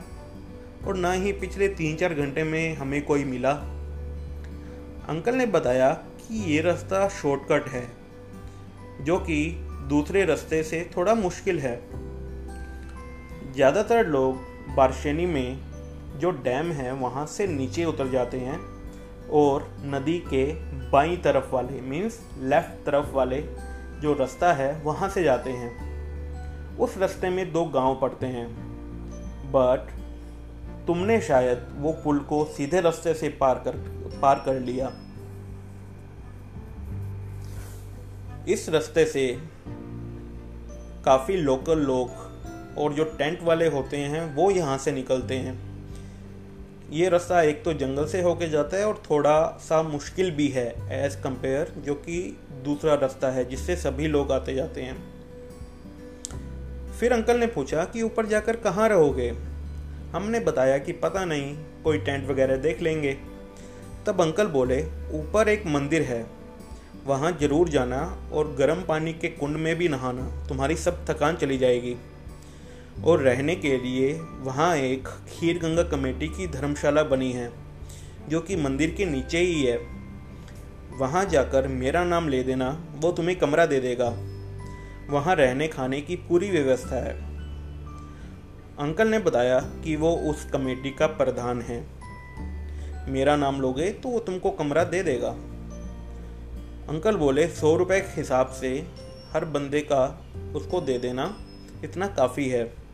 और ना ही पिछले तीन चार घंटे में हमें कोई मिला। अंकल ने बताया कि ये रास्ता शॉर्टकट है, जो कि दूसरे रास्ते से थोड़ा मुश्किल है। ज़्यादातर लोग बारशेनी में जो डैम है, वहाँ से नीचे उतर जाते हैं और नदी के बाई तरफ़ वाले मीन्स लेफ़्ट तरफ़ वाले जो रास्ता है, वहाँ से जाते हैं। उस रास्ते में दो गाँव पड़ते हैं। बट तुमने शायद वो पुल को सीधे रास्ते से पार कर पार कर लिया। इस रास्ते से काफ़ी लोकल लोग और जो टेंट वाले होते हैं, वो यहाँ से निकलते हैं। ये रास्ता एक तो जंगल से होके जाता है और थोड़ा सा मुश्किल भी है एज कंपेयर जो कि दूसरा रास्ता है, जिससे सभी लोग आते जाते हैं। फिर अंकल ने पूछा कि ऊपर जाकर कहाँ रहोगे? हमने बताया कि पता नहीं, कोई टेंट वगैरह देख लेंगे। तब अंकल बोले, ऊपर एक मंदिर है। वहाँ ज़रूर जाना और गर्म पानी के कुंड में भी नहाना, तुम्हारी सब थकान चली जाएगी। और रहने के लिए वहाँ एक खीर गंगा कमेटी की धर्मशाला बनी है, जो कि मंदिर के नीचे ही है। वहाँ जाकर मेरा नाम ले देना, वो तुम्हें कमरा दे देगा। वहाँ रहने खाने की पूरी व्यवस्था है। अंकल ने बताया कि वो उस कमेटी का प्रधान है। मेरा नाम लोगे तो वो तुमको कमरा दे देगा। अंकल बोले, सौ रुपये के हिसाब से हर बंदे का उसको दे देना, इतना काफ़ी है।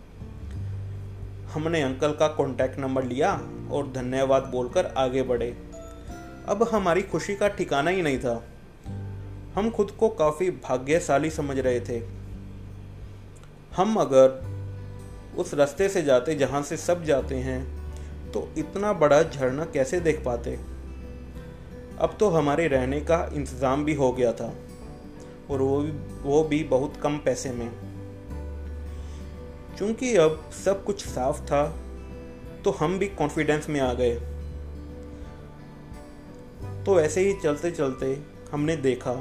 हमने अंकल का कॉन्टैक्ट नंबर लिया और धन्यवाद बोलकर आगे बढ़े। अब हमारी खुशी का ठिकाना ही नहीं था। हम खुद को काफ़ी भाग्यशाली समझ रहे थे। हम अगर उस रास्ते से जाते जहाँ से सब जाते हैं तो इतना बड़ा झरना कैसे देख पाते? अब तो हमारे रहने का इंतज़ाम भी हो गया था, और वो भी वो भी बहुत कम पैसे में। क्योंकि अब सब कुछ साफ़ था तो हम भी कॉन्फिडेंस में आ गए। तो ऐसे ही चलते चलते हमने देखा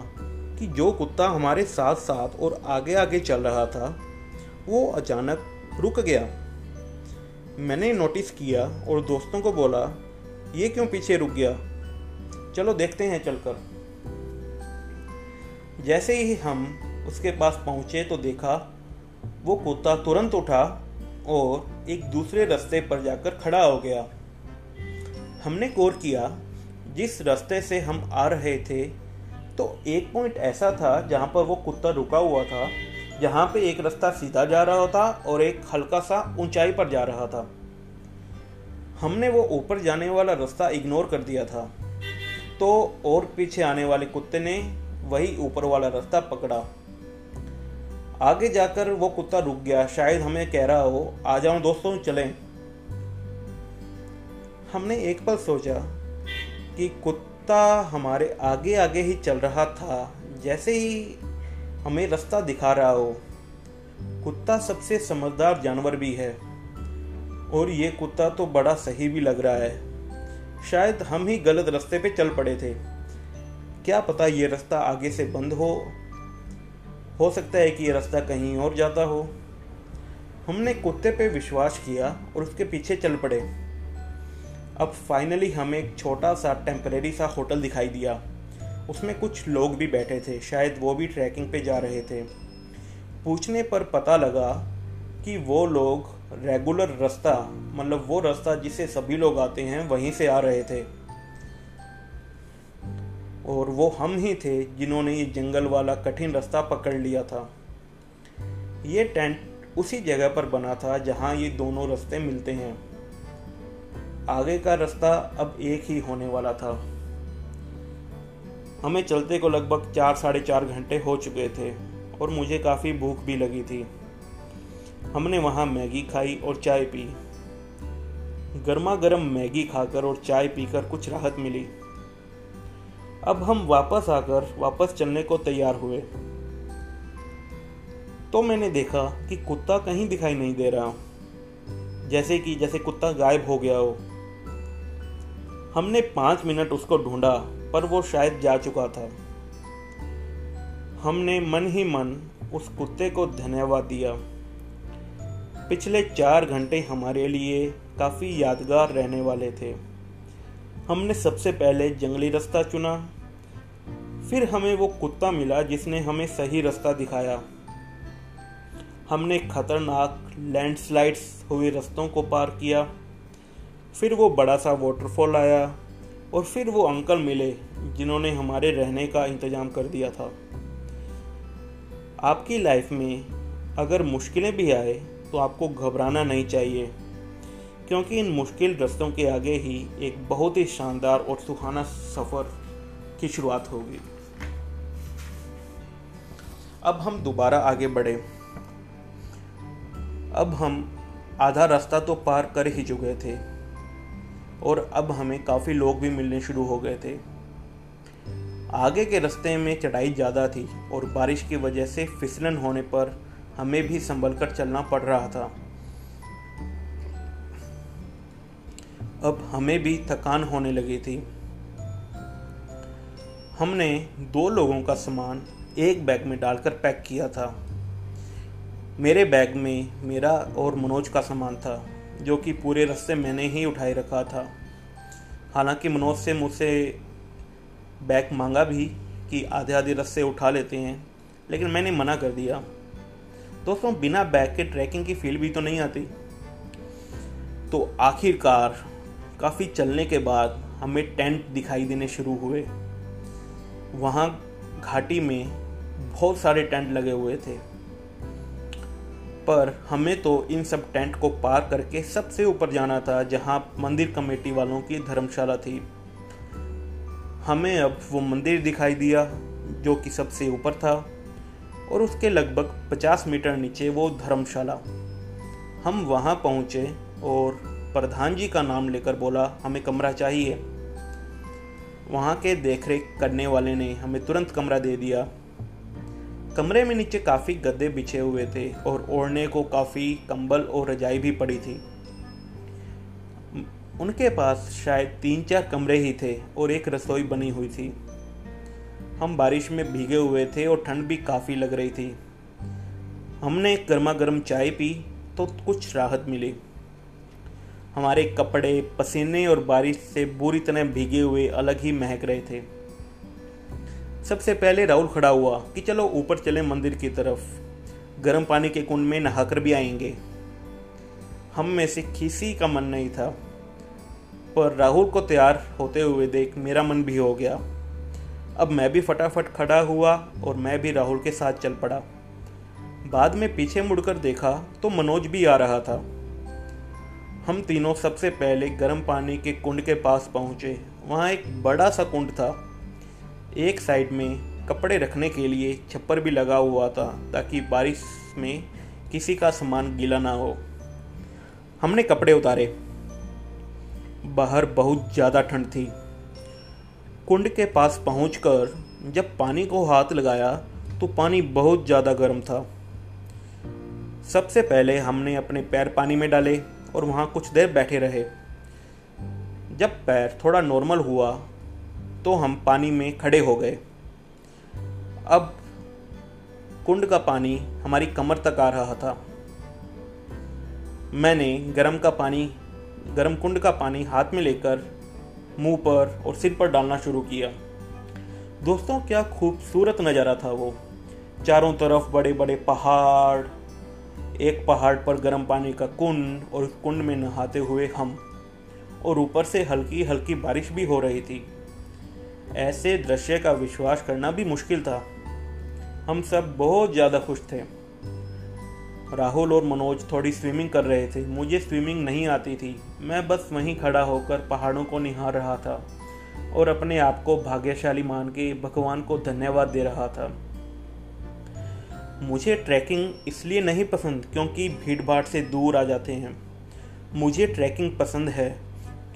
कि जो कुत्ता हमारे साथ साथ और आगे आगे चल रहा था, वो अचानक रुक गया। मैंने नोटिस किया और दोस्तों को बोला, ये क्यों पीछे रुक गया? चलो देखते हैं चलकर। जैसे ही हम उसके पास पहुँचे तो देखा वो कुत्ता तुरंत उठा और एक दूसरे रास्ते पर जाकर खड़ा हो गया। हमने गौर किया, जिस रास्ते से हम आ रहे थे तो एक पॉइंट ऐसा था जहाँ पर वो कुत्ता रुका हुआ था, जहाँ पे एक रास्ता सीधा जा रहा था और एक हल्का सा ऊंचाई पर जा रहा था। हमने वो ऊपर जाने वाला रास्ता इग्नोर कर दिया था। तो और पीछे आने वाले कुत्ते ने वही ऊपर वाला रास्ता पकड़ा। आगे जाकर वो कुत्ता रुक गया। शायद हमें कह रहा हो, आ जाओ दोस्तों, चलें। हमने एक पल सोचा कि कुत्ता हमारे आगे आगे ही चल रहा था, जैसे ही हमें रास्ता दिखा रहा हो। कुत्ता सबसे समझदार जानवर भी है, और ये कुत्ता तो बड़ा सही भी लग रहा है। शायद हम ही गलत रास्ते पे चल पड़े थे। क्या पता ये रास्ता आगे से बंद हो हो सकता है कि ये रास्ता कहीं और जाता हो। हमने कुत्ते पे विश्वास किया और उसके पीछे चल पड़े। अब फाइनली हमें एक छोटा सा टेम्परेरी सा होटल दिखाई दिया। उसमें कुछ लोग भी बैठे थे, शायद वो भी ट्रैकिंग पे जा रहे थे। पूछने पर पता लगा कि वो लोग रेगुलर रास्ता मतलब वो रास्ता जिसे सभी लोग आते हैं, वहीं से आ रहे थे। और वो हम ही थे जिन्होंने ये जंगल वाला कठिन रास्ता पकड़ लिया था। ये टेंट उसी जगह पर बना था जहाँ ये दोनों रास्ते मिलते हैं। आगे का रास्ता अब एक ही होने वाला था। हमें चलते को लगभग चार, साढ़े चार घंटे हो चुके थे और मुझे काफ़ी भूख भी लगी थी। हमने वहाँ मैगी खाई और चाय पी। गर्मा गर्म मैगी खाकर और चाय पीकर कुछ राहत मिली। अब हम वापस आकर वापस चलने को तैयार हुए। तो मैंने देखा कि कुत्ता कहीं दिखाई नहीं दे रहा। जैसे कि, जैसे कुत्ता गायब हो गया हो। हमने पाँच मिनट उसको ढूंढा, पर वो शायद जा चुका था। हमने मन ही मन उस कुत्ते को धन्यवाद दिया। पिछले चार घंटे हमारे लिए काफ़ी यादगार रहने वाले थे। हमने सबसे पहले जंगली रास्ता चुना। फिर हमें वो कुत्ता मिला जिसने हमें सही रास्ता दिखाया। हमने खतरनाक लैंडस्लाइड्स हुए रास्तों को पार किया। फिर वो बड़ा सा वाटरफॉल आया और फिर वो अंकल मिले जिन्होंने हमारे रहने का इंतज़ाम कर दिया था। आपकी लाइफ में अगर मुश्किलें भी आए तो आपको घबराना नहीं चाहिए। क्योंकि इन मुश्किल रस्तों के आगे ही एक बहुत ही शानदार और सुहाना सफ़र की शुरुआत होगी। अब हम दोबारा आगे बढ़े। अब हम आधा रास्ता तो पार कर ही चुके थे और अब हमें काफ़ी लोग भी मिलने शुरू हो गए थे। आगे के रास्ते में चढ़ाई ज़्यादा थी और बारिश की वजह से फिसलन होने पर हमें भी संभल कर चलना पड़ रहा था। अब हमें भी थकान होने लगी थी। हमने दो लोगों का सामान एक बैग में डालकर पैक किया था। मेरे बैग में मेरा और मनोज का सामान था, जो कि पूरे रास्ते मैंने ही उठाए रखा था। हालाँकि मनोज से मुझसे बैग मांगा भी कि आधे आधे रस्ते उठा लेते हैं, लेकिन मैंने मना कर दिया। दोस्तों, बिना बैग के ट्रैकिंग की फील भी तो नहीं आती। तो आखिरकार काफ़ी चलने के बाद हमें टेंट दिखाई देने शुरू हुए। वहाँ घाटी में बहुत सारे टेंट लगे हुए थे। पर हमें तो इन सब टेंट को पार करके सबसे ऊपर जाना था, जहाँ मंदिर कमेटी वालों की धर्मशाला थी। हमें अब वो मंदिर दिखाई दिया, जो कि सबसे ऊपर था, और उसके लगभग 50 मीटर नीचे वो धर्मशाला। हम वहाँ पहुँचे और प्रधान जी का नाम लेकर बोला, हमें कमरा चाहिए। वहाँ के देखरेख करने वाले ने हमें तुरंत कमरा दे दिया। कमरे में नीचे काफ़ी गद्दे बिछे हुए थे और ओढ़ने को काफ़ी कंबल और रजाई भी पड़ी थी। उनके पास शायद तीन चार कमरे ही थे और एक रसोई बनी हुई थी। हम बारिश में भीगे हुए थे और ठंड भी काफ़ी लग रही थी। हमने गर्मा गर्म चाय पी तो कुछ राहत मिली। हमारे कपड़े पसीने और बारिश से बुरी तरह भीगे हुए अलग ही महक रहे थे। सबसे पहले राहुल खड़ा हुआ कि चलो ऊपर चले मंदिर की तरफ़। गर्म पानी के कुंड में नहाकर भी आएँगे। हम में से किसी का मन नहीं था। पर राहुल को तैयार होते हुए देख मेरा मन भी हो गया। अब मैं भी फटाफट खड़ा हुआ और मैं भी राहुल के साथ चल पड़ा। बाद में पीछे मुड़कर देखा तो मनोज भी आ रहा था। हम तीनों सबसे पहले गर्म पानी के कुंड के पास पहुँचे। वहाँ एक बड़ा सा कुंड था। एक साइड में कपड़े रखने के लिए छप्पर भी लगा हुआ था, ताकि बारिश में किसी का सामान गीला ना हो। हमने कपड़े उतारे। बाहर बहुत ज़्यादा ठंड थी। कुंड के पास पहुंचकर जब पानी को हाथ लगाया तो पानी बहुत ज़्यादा गर्म था। सबसे पहले हमने अपने पैर पानी में डाले। और वहाँ कुछ देर बैठे रहे। जब पैर थोड़ा नॉर्मल हुआ तो हम पानी में खड़े हो गए। अब कुंड का पानी हमारी कमर तक आ रहा था। मैंने गर्म का पानी, गर्म कुंड का पानी हाथ में लेकर मुँह पर और सिर पर डालना शुरू किया। दोस्तों, क्या खूबसूरत नज़ारा था वो। चारों तरफ़ बड़े बड़े पहाड़ एक पहाड़ पर गर्म पानी का कुंड और उस कुंड में नहाते हुए हम, और ऊपर से हल्की हल्की बारिश भी हो रही थी। ऐसे दृश्य का विश्वास करना भी मुश्किल था। हम सब बहुत ज़्यादा खुश थे। राहुल और मनोज थोड़ी स्विमिंग कर रहे थे। मुझे स्विमिंग नहीं आती थी। मैं बस वहीं खड़ा होकर पहाड़ों को निहार रहा था और अपने आप को भाग्यशाली मान के भगवान को धन्यवाद दे रहा था। मुझे ट्रैकिंग इसलिए नहीं पसंद क्योंकि भीड़ भाड़ से दूर आ जाते हैं। मुझे ट्रैकिंग पसंद है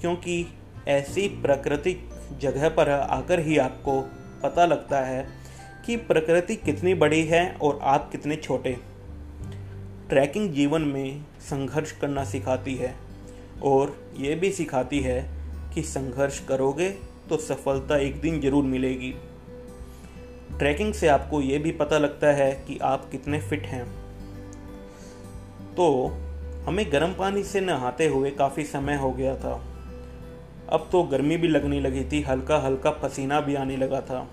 क्योंकि ऐसी प्राकृतिक जगह पर आकर ही आपको पता लगता है कि प्रकृति कितनी बड़ी है और आप कितने छोटे। ट्रैकिंग जीवन में संघर्ष करना सिखाती है और ये भी सिखाती है कि संघर्ष करोगे तो सफलता एक दिन ज़रूर मिलेगी। ट्रैकिंग से आपको ये भी पता लगता है कि आप कितने फिट हैं। तो हमें गर्म पानी से नहाते हुए काफ़ी समय हो गया था। अब तो गर्मी भी लगने लगी थी हल्का हल्का पसीना भी आने लगा था।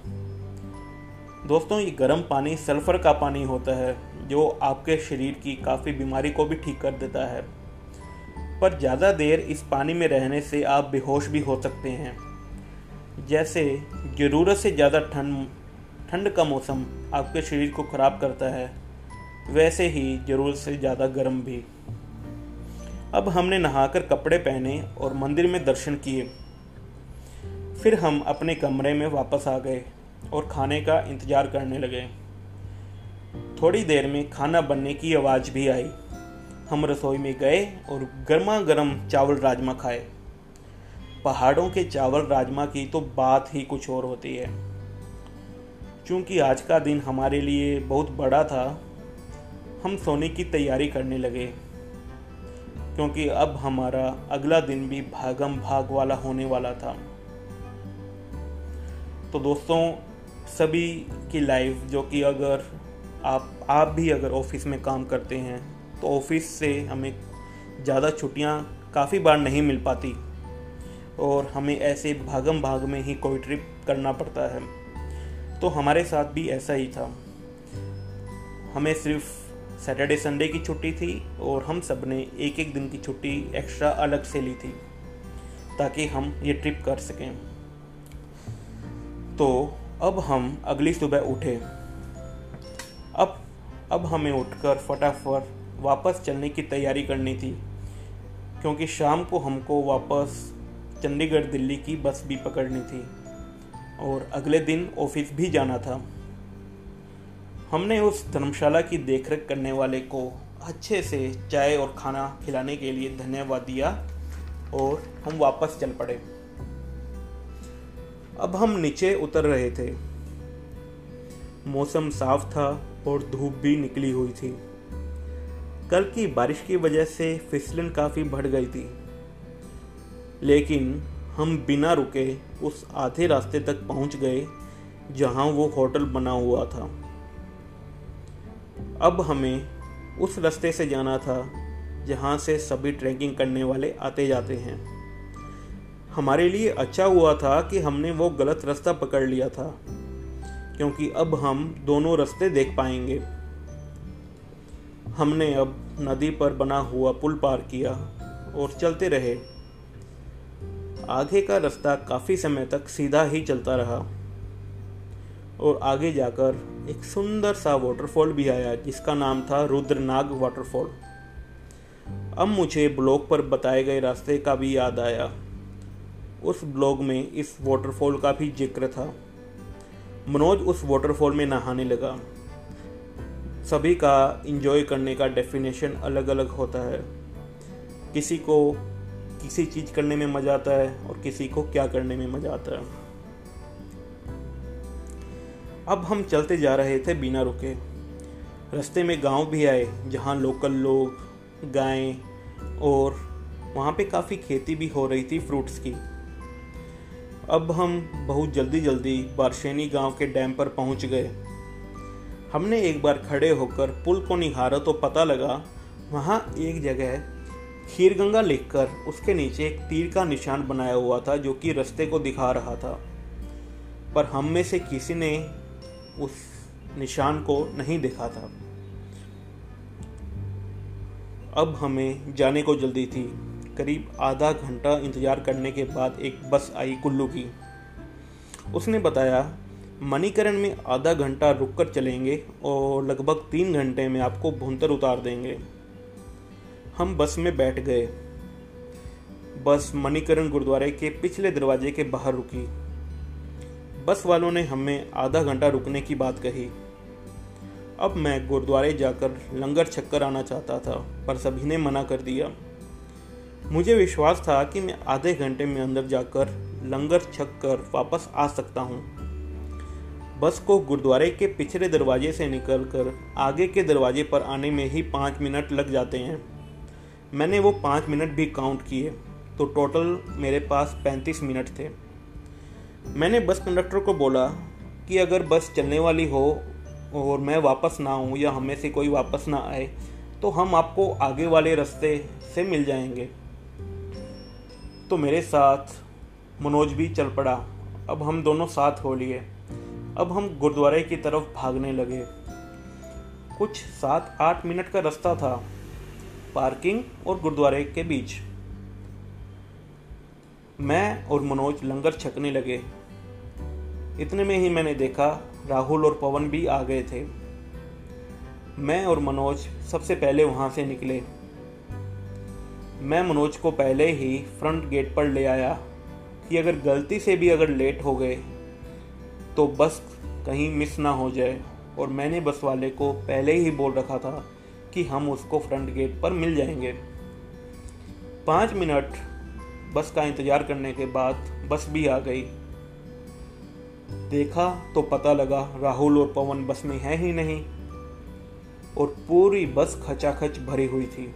दोस्तों, ये गर्म पानी सल्फ़र का पानी होता है, जो आपके शरीर की काफ़ी बीमारी को भी ठीक कर देता है। पर ज़्यादा देर इस पानी में रहने से आप बेहोश भी हो सकते हैं। जैसे, ज़रूरत से ज़्यादा ठंड ठंड का मौसम आपके शरीर को ख़राब करता है, वैसे ही ज़रूरत से ज़्यादा गर्म भी। अब हमने नहाकर कपड़े पहने और मंदिर में दर्शन किए। फिर हम अपने कमरे में वापस आ गए और खाने का इंतज़ार करने लगे। थोड़ी देर में खाना बनने की आवाज़ भी आई। हम रसोई में गए और गर्मा गर्म चावल राजमा खाए। पहाड़ों के चावल राजमा की तो बात ही कुछ और होती है। क्योंकि आज का दिन हमारे लिए बहुत बड़ा था, हम सोने की तैयारी करने लगे। क्योंकि अब हमारा अगला दिन भी भागम भाग वाला होने वाला था। तो दोस्तों, सभी की लाइफ जो कि अगर आप आप भी अगर ऑफ़िस में काम करते हैं तो ऑफ़िस से हमें ज़्यादा छुट्टियाँ काफ़ी बार नहीं मिल पाती। और हमें ऐसे भागम भाग में ही कोई ट्रिप करना पड़ता है। तो हमारे साथ भी ऐसा ही था। हमें सिर्फ़ सैटरडे संडे की छुट्टी थी और हम सबने एक एक दिन की छुट्टी एक्स्ट्रा अलग से ली थी, ताकि हम ये ट्रिप कर सकें। तो अब हम अगली सुबह उठे। अब अब हमें उठकर फटाफट वापस चलने की तैयारी करनी थी, क्योंकि शाम को हमको वापस चंडीगढ़ दिल्ली की बस भी पकड़नी थी। और अगले दिन ऑफ़िस भी जाना था। हमने उस धर्मशाला की देखरेख करने वाले को अच्छे से चाय और खाना खिलाने के लिए धन्यवाद दिया और हम वापस चल पड़े। अब हम नीचे उतर रहे थे। मौसम साफ़ था और धूप भी निकली हुई थी। कल की बारिश की वजह से फिसलन काफ़ी बढ़ गई थी। लेकिन हम बिना रुके उस आधे रास्ते तक पहुँच गए जहाँ वो होटल बना हुआ था। अब हमें उस रास्ते से जाना था जहाँ से सभी ट्रैकिंग करने वाले आते जाते हैं। हमारे लिए अच्छा हुआ था कि हमने वो गलत रास्ता पकड़ लिया था, क्योंकि अब हम दोनों रास्ते देख पाएँगे। हमने अब नदी पर बना हुआ पुल पार किया और चलते रहे। आगे का रास्ता काफ़ी समय तक सीधा ही चलता रहा और आगे जाकर एक सुंदर सा वाटरफॉल भी आया, जिसका नाम था रुद्रनाग वाटरफॉल अब मुझे ब्लॉग पर बताए गए रास्ते का भी याद आया। उस ब्लॉग में इस वाटरफॉल का भी ज़िक्र था। मनोज उस वाटरफॉल में नहाने लगा। सभी का इंजॉय करने का डेफिनेशन अलग अलग होता है। किसी को किसी चीज़ करने में मज़ा आता है और किसी को क्या करने में मज़ा आता है। अब हम चलते जा रहे थे बिना रुके। रास्ते में गाँव भी आए, जहाँ लोकल लोग, गायें और वहाँ पे काफ़ी खेती भी हो रही थी फ्रूट्स की। अब हम बहुत जल्दी जल्दी बारशेनी गाँव के डैम पर पहुँच गए। हमने एक बार खड़े होकर पुल को निहारा तो पता लगा, वहाँ एक जगह खीर गंगा लिखकर उसके नीचे एक तीर का निशान बनाया हुआ था जो कि रास्ते को दिखा रहा था। पर हम में से किसी ने उस निशान को नहीं देखा था। अब हमें जाने को जल्दी थी। करीब आधा घंटा इंतज़ार करने के बाद एक बस आई कुल्लू की। उसने बताया, मणिकरण में आधा घंटा रुक कर चलेंगे और लगभग तीन घंटे में आपको भुंतर उतार देंगे। हम बस में बैठ गए। बस मणिकरण गुरुद्वारे के पिछले दरवाजे के बाहर रुकी। बस वालों ने हमें आधा घंटा रुकने की बात कही। अब मैं गुरुद्वारे जाकर लंगर छक्कर आना चाहता था, पर सभी ने मना कर दिया। मुझे विश्वास था कि मैं आधे घंटे में अंदर जाकर लंगर छक कर वापस आ सकता हूँ। बस को गुरुद्वारे के पिछले दरवाजे से निकलकर आगे के दरवाजे पर आने में ही पाँच मिनट लग जाते हैं। मैंने वो पाँच मिनट भी काउंट किए तो टोटल मेरे पास पैंतीस मिनट थे। मैंने बस कंडक्टर को बोला कि अगर बस चलने वाली हो और मैं वापस ना आऊँ या हमें से कोई वापस ना आए तो हम आपको आगे वाले रास्ते से मिल जाएँगे। तो मेरे साथ मनोज भी चल पड़ा। अब हम दोनों साथ हो लिए। अब हम गुरुद्वारे की तरफ़ भागने लगे। कुछ सात आठ मिनट का रास्ता था। पार्किंग और गुरुद्वारे के बीच। मैं और मनोज लंगर छकने लगे। इतने में ही मैंने देखा राहुल और पवन भी आ गए थे। मैं और मनोज सबसे पहले वहाँ से निकले। मैं मनोज को पहले ही फ्रंट गेट पर ले आया कि अगर गलती से भी अगर लेट हो गए तो बस कहीं मिस ना हो जाए। और मैंने बस वाले को पहले ही बोल रखा था कि हम उसको फ्रंट गेट पर मिल जाएँगे। पाँच मिनट बस का इंतज़ार करने के बाद बस भी आ गई। देखा तो पता लगा राहुल और पवन बस में है ही नहीं और पूरी बस खचाखच भरी हुई थी।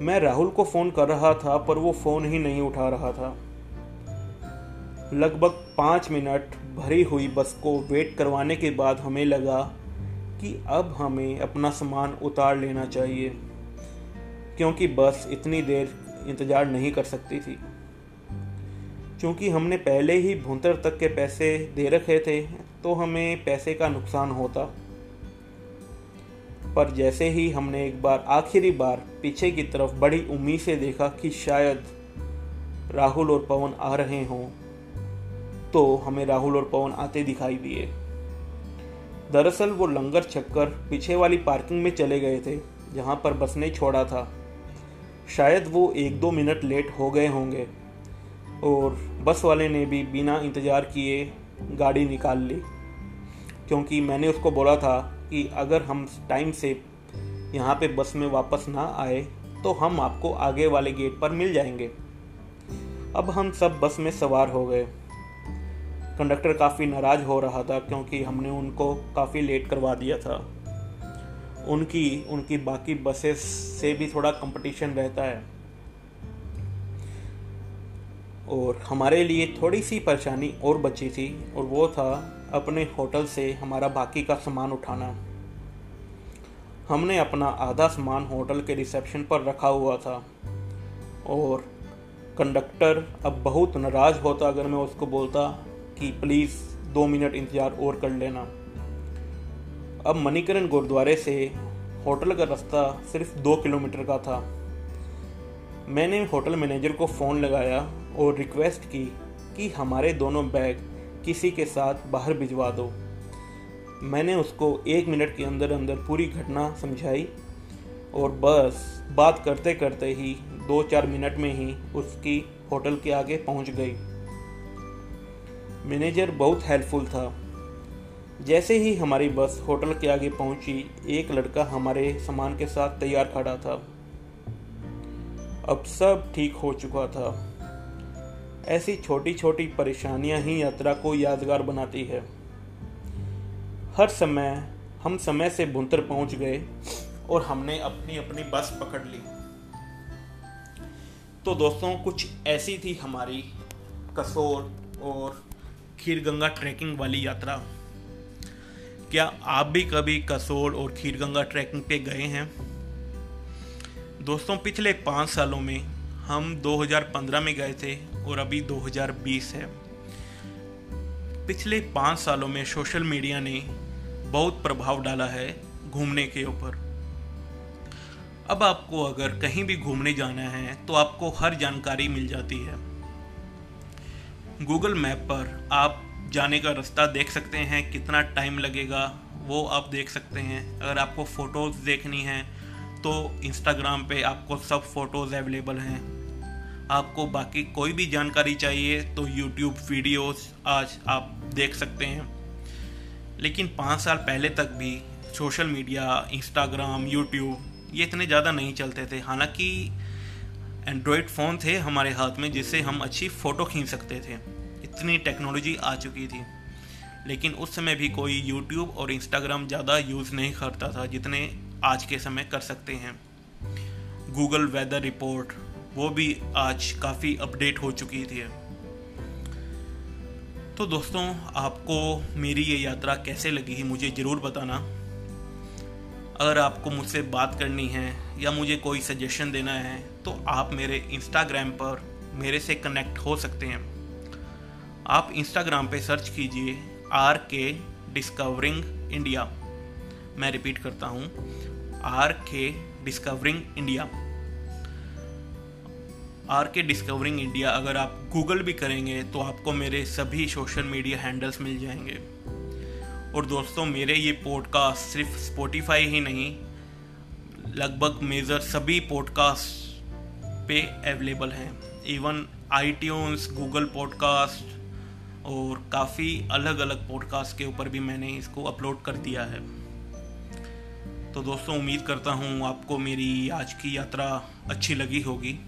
मैं राहुल को फ़ोन कर रहा था, पर वो फ़ोन ही नहीं उठा रहा था। लगभग पाँच मिनट भरी हुई बस को वेट करवाने के बाद हमें लगा कि अब हमें अपना सामान उतार लेना चाहिए, क्योंकि बस इतनी देर इंतज़ार नहीं कर सकती थी। क्योंकि हमने पहले ही भुंतर तक के पैसे दे रखे थे तो हमें पैसे का नुकसान होता। पर जैसे ही हमने एक बार, आखिरी बार पीछे की तरफ़ बड़ी उम्मीद से देखा कि शायद राहुल और पवन आ रहे हों तो हमें राहुल और पवन आते दिखाई दिए। दरअसल वो लंगर छक्कर पीछे वाली पार्किंग में चले गए थे, जहाँ पर बस ने छोड़ा था। शायद वो एक दो मिनट लेट हो गए होंगे, और बस वाले ने भी बिना इंतज़ार किए गाड़ी निकाल ली। क्योंकि मैंने उसको बोला था कि अगर हम टाइम से यहाँ पे बस में वापस ना आए तो हम आपको आगे वाले गेट पर मिल जाएँगे। अब हम सब बस में सवार हो गए। कंडक्टर काफ़ी नाराज़ हो रहा था क्योंकि हमने उनको काफ़ी लेट करवा दिया था। उनकी उनकी बाकी बसेस से भी थोड़ा कंपटीशन रहता है। और हमारे लिए थोड़ी सी परेशानी और बची थी और वो था अपने होटल से हमारा बाकी का सामान उठाना। हमने अपना आधा सामान होटल के रिसेप्शन पर रखा हुआ था। और कंडक्टर अब बहुत नाराज़ होता अगर मैं उसको बोलता कि प्लीज़ दो मिनट इंतज़ार और कर लेना। अब मणिकरण गुरुद्वारे से होटल का रास्ता सिर्फ़ दो किलोमीटर का था। मैंने होटल मैनेजर को फ़ोन लगाया और रिक्वेस्ट की कि हमारे दोनों बैग किसी के साथ बाहर भिजवा दो। मैंने उसको एक मिनट के अंदर अंदर पूरी घटना समझाई और बस बात करते करते ही दो चार मिनट में ही उसकी होटल के आगे पहुँच गई। मैनेजर बहुत हेल्पफुल था। जैसे ही हमारी बस होटल के आगे पहुँची, एक लड़का हमारे सामान के साथ तैयार खड़ा था। अब सब ठीक हो चुका था। ऐसी छोटी छोटी परेशानियाँ ही यात्रा को यादगार बनाती है। हर समय हम समय से बुनतर पहुँच गए और हमने अपनी अपनी बस पकड़ ली। तो दोस्तों, कुछ ऐसी थी हमारी कसोर और खीर गंगा ट्रैकिंग वाली यात्रा। क्या आप भी कभी कसोर और खीर गंगा ट्रैकिंग पे गए हैं? दोस्तों, पिछले पाँच सालों में हम 2015 में गए थे और अभी 2020 है। पिछले पाँच सालों में सोशल मीडिया ने बहुत प्रभाव डाला है घूमने के ऊपर। अब आपको अगर कहीं भी घूमने जाना है तो आपको हर जानकारी मिल जाती है। गूगल मैप पर आप जाने का रास्ता देख सकते हैं, कितना टाइम लगेगा, वो आप देख सकते हैं। अगर आपको फ़ोटोज़ देखनी है तो इंस्टाग्राम पे आपको सब फ़ोटोज़ अवेलेबल हैं। आपको बाकी कोई भी जानकारी चाहिए तो यूट्यूब वीडियोस आज आप देख सकते हैं। लेकिन पाँच साल पहले तक भी सोशल मीडिया इंस्टाग्राम यूट्यूब ये इतने ज़्यादा नहीं चलते थे। हालाँकि एंड्रॉयड फ़ोन थे हमारे हाथ में, जिससे हम अच्छी फ़ोटो खींच सकते थे। इतनी टेक्नोलॉजी आ चुकी थी। लेकिन उस समय भी कोई यूट्यूब और इंस्टाग्राम ज़्यादा यूज़ नहीं करता था, जितने आज के समय कर सकते हैं। गूगल वेदर रिपोर्ट वो भी आज काफ़ी अपडेट हो चुकी थी। तो दोस्तों, आपको मेरी ये यात्रा कैसे लगी, मुझे ज़रूर बताना। अगर आपको मुझसे बात करनी है या मुझे कोई सजेशन देना है तो आप मेरे इंस्टाग्राम पर मेरे से कनेक्ट हो सकते हैं। आप इंस्टाग्राम पे सर्च कीजिए आर के डिस्कवरिंग इंडिया मैं रिपीट करता हूँ R K discovering India R K discovering India अगर आप गूगल भी करेंगे तो आपको मेरे सभी सोशल मीडिया हैंडल्स मिल जाएँगे। और दोस्तों, मेरे ये पॉडकास्ट सिर्फ़ स्पॉटिफाई ही नहीं, लगभग मेजर सभी पॉडकास्ट पे अवेलेबल हैं. इवन आई गूगल पॉडकास्ट और काफ़ी अलग अलग पॉडकास्ट के ऊपर भी मैंने इसको अपलोड कर दिया है. तो दोस्तों, उम्मीद करता हूँ आपको मेरी आज की यात्रा अच्छी लगी होगी.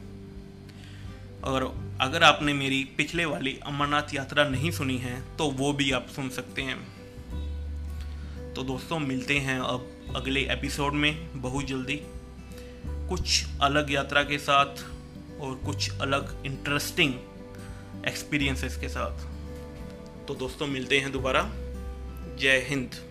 और अगर आपने मेरी पिछले वाली अमरनाथ यात्रा नहीं सुनी है तो वो भी आप सुन सकते हैं. तो दोस्तों, मिलते हैं अब अगले एपिसोड में. बहुत जल्दी. कुछ अलग यात्रा के साथ और कुछ अलग इंटरेस्टिंग एक्सपीरियंसेस के साथ। तो दोस्तों, मिलते हैं दोबारा। जय हिंद।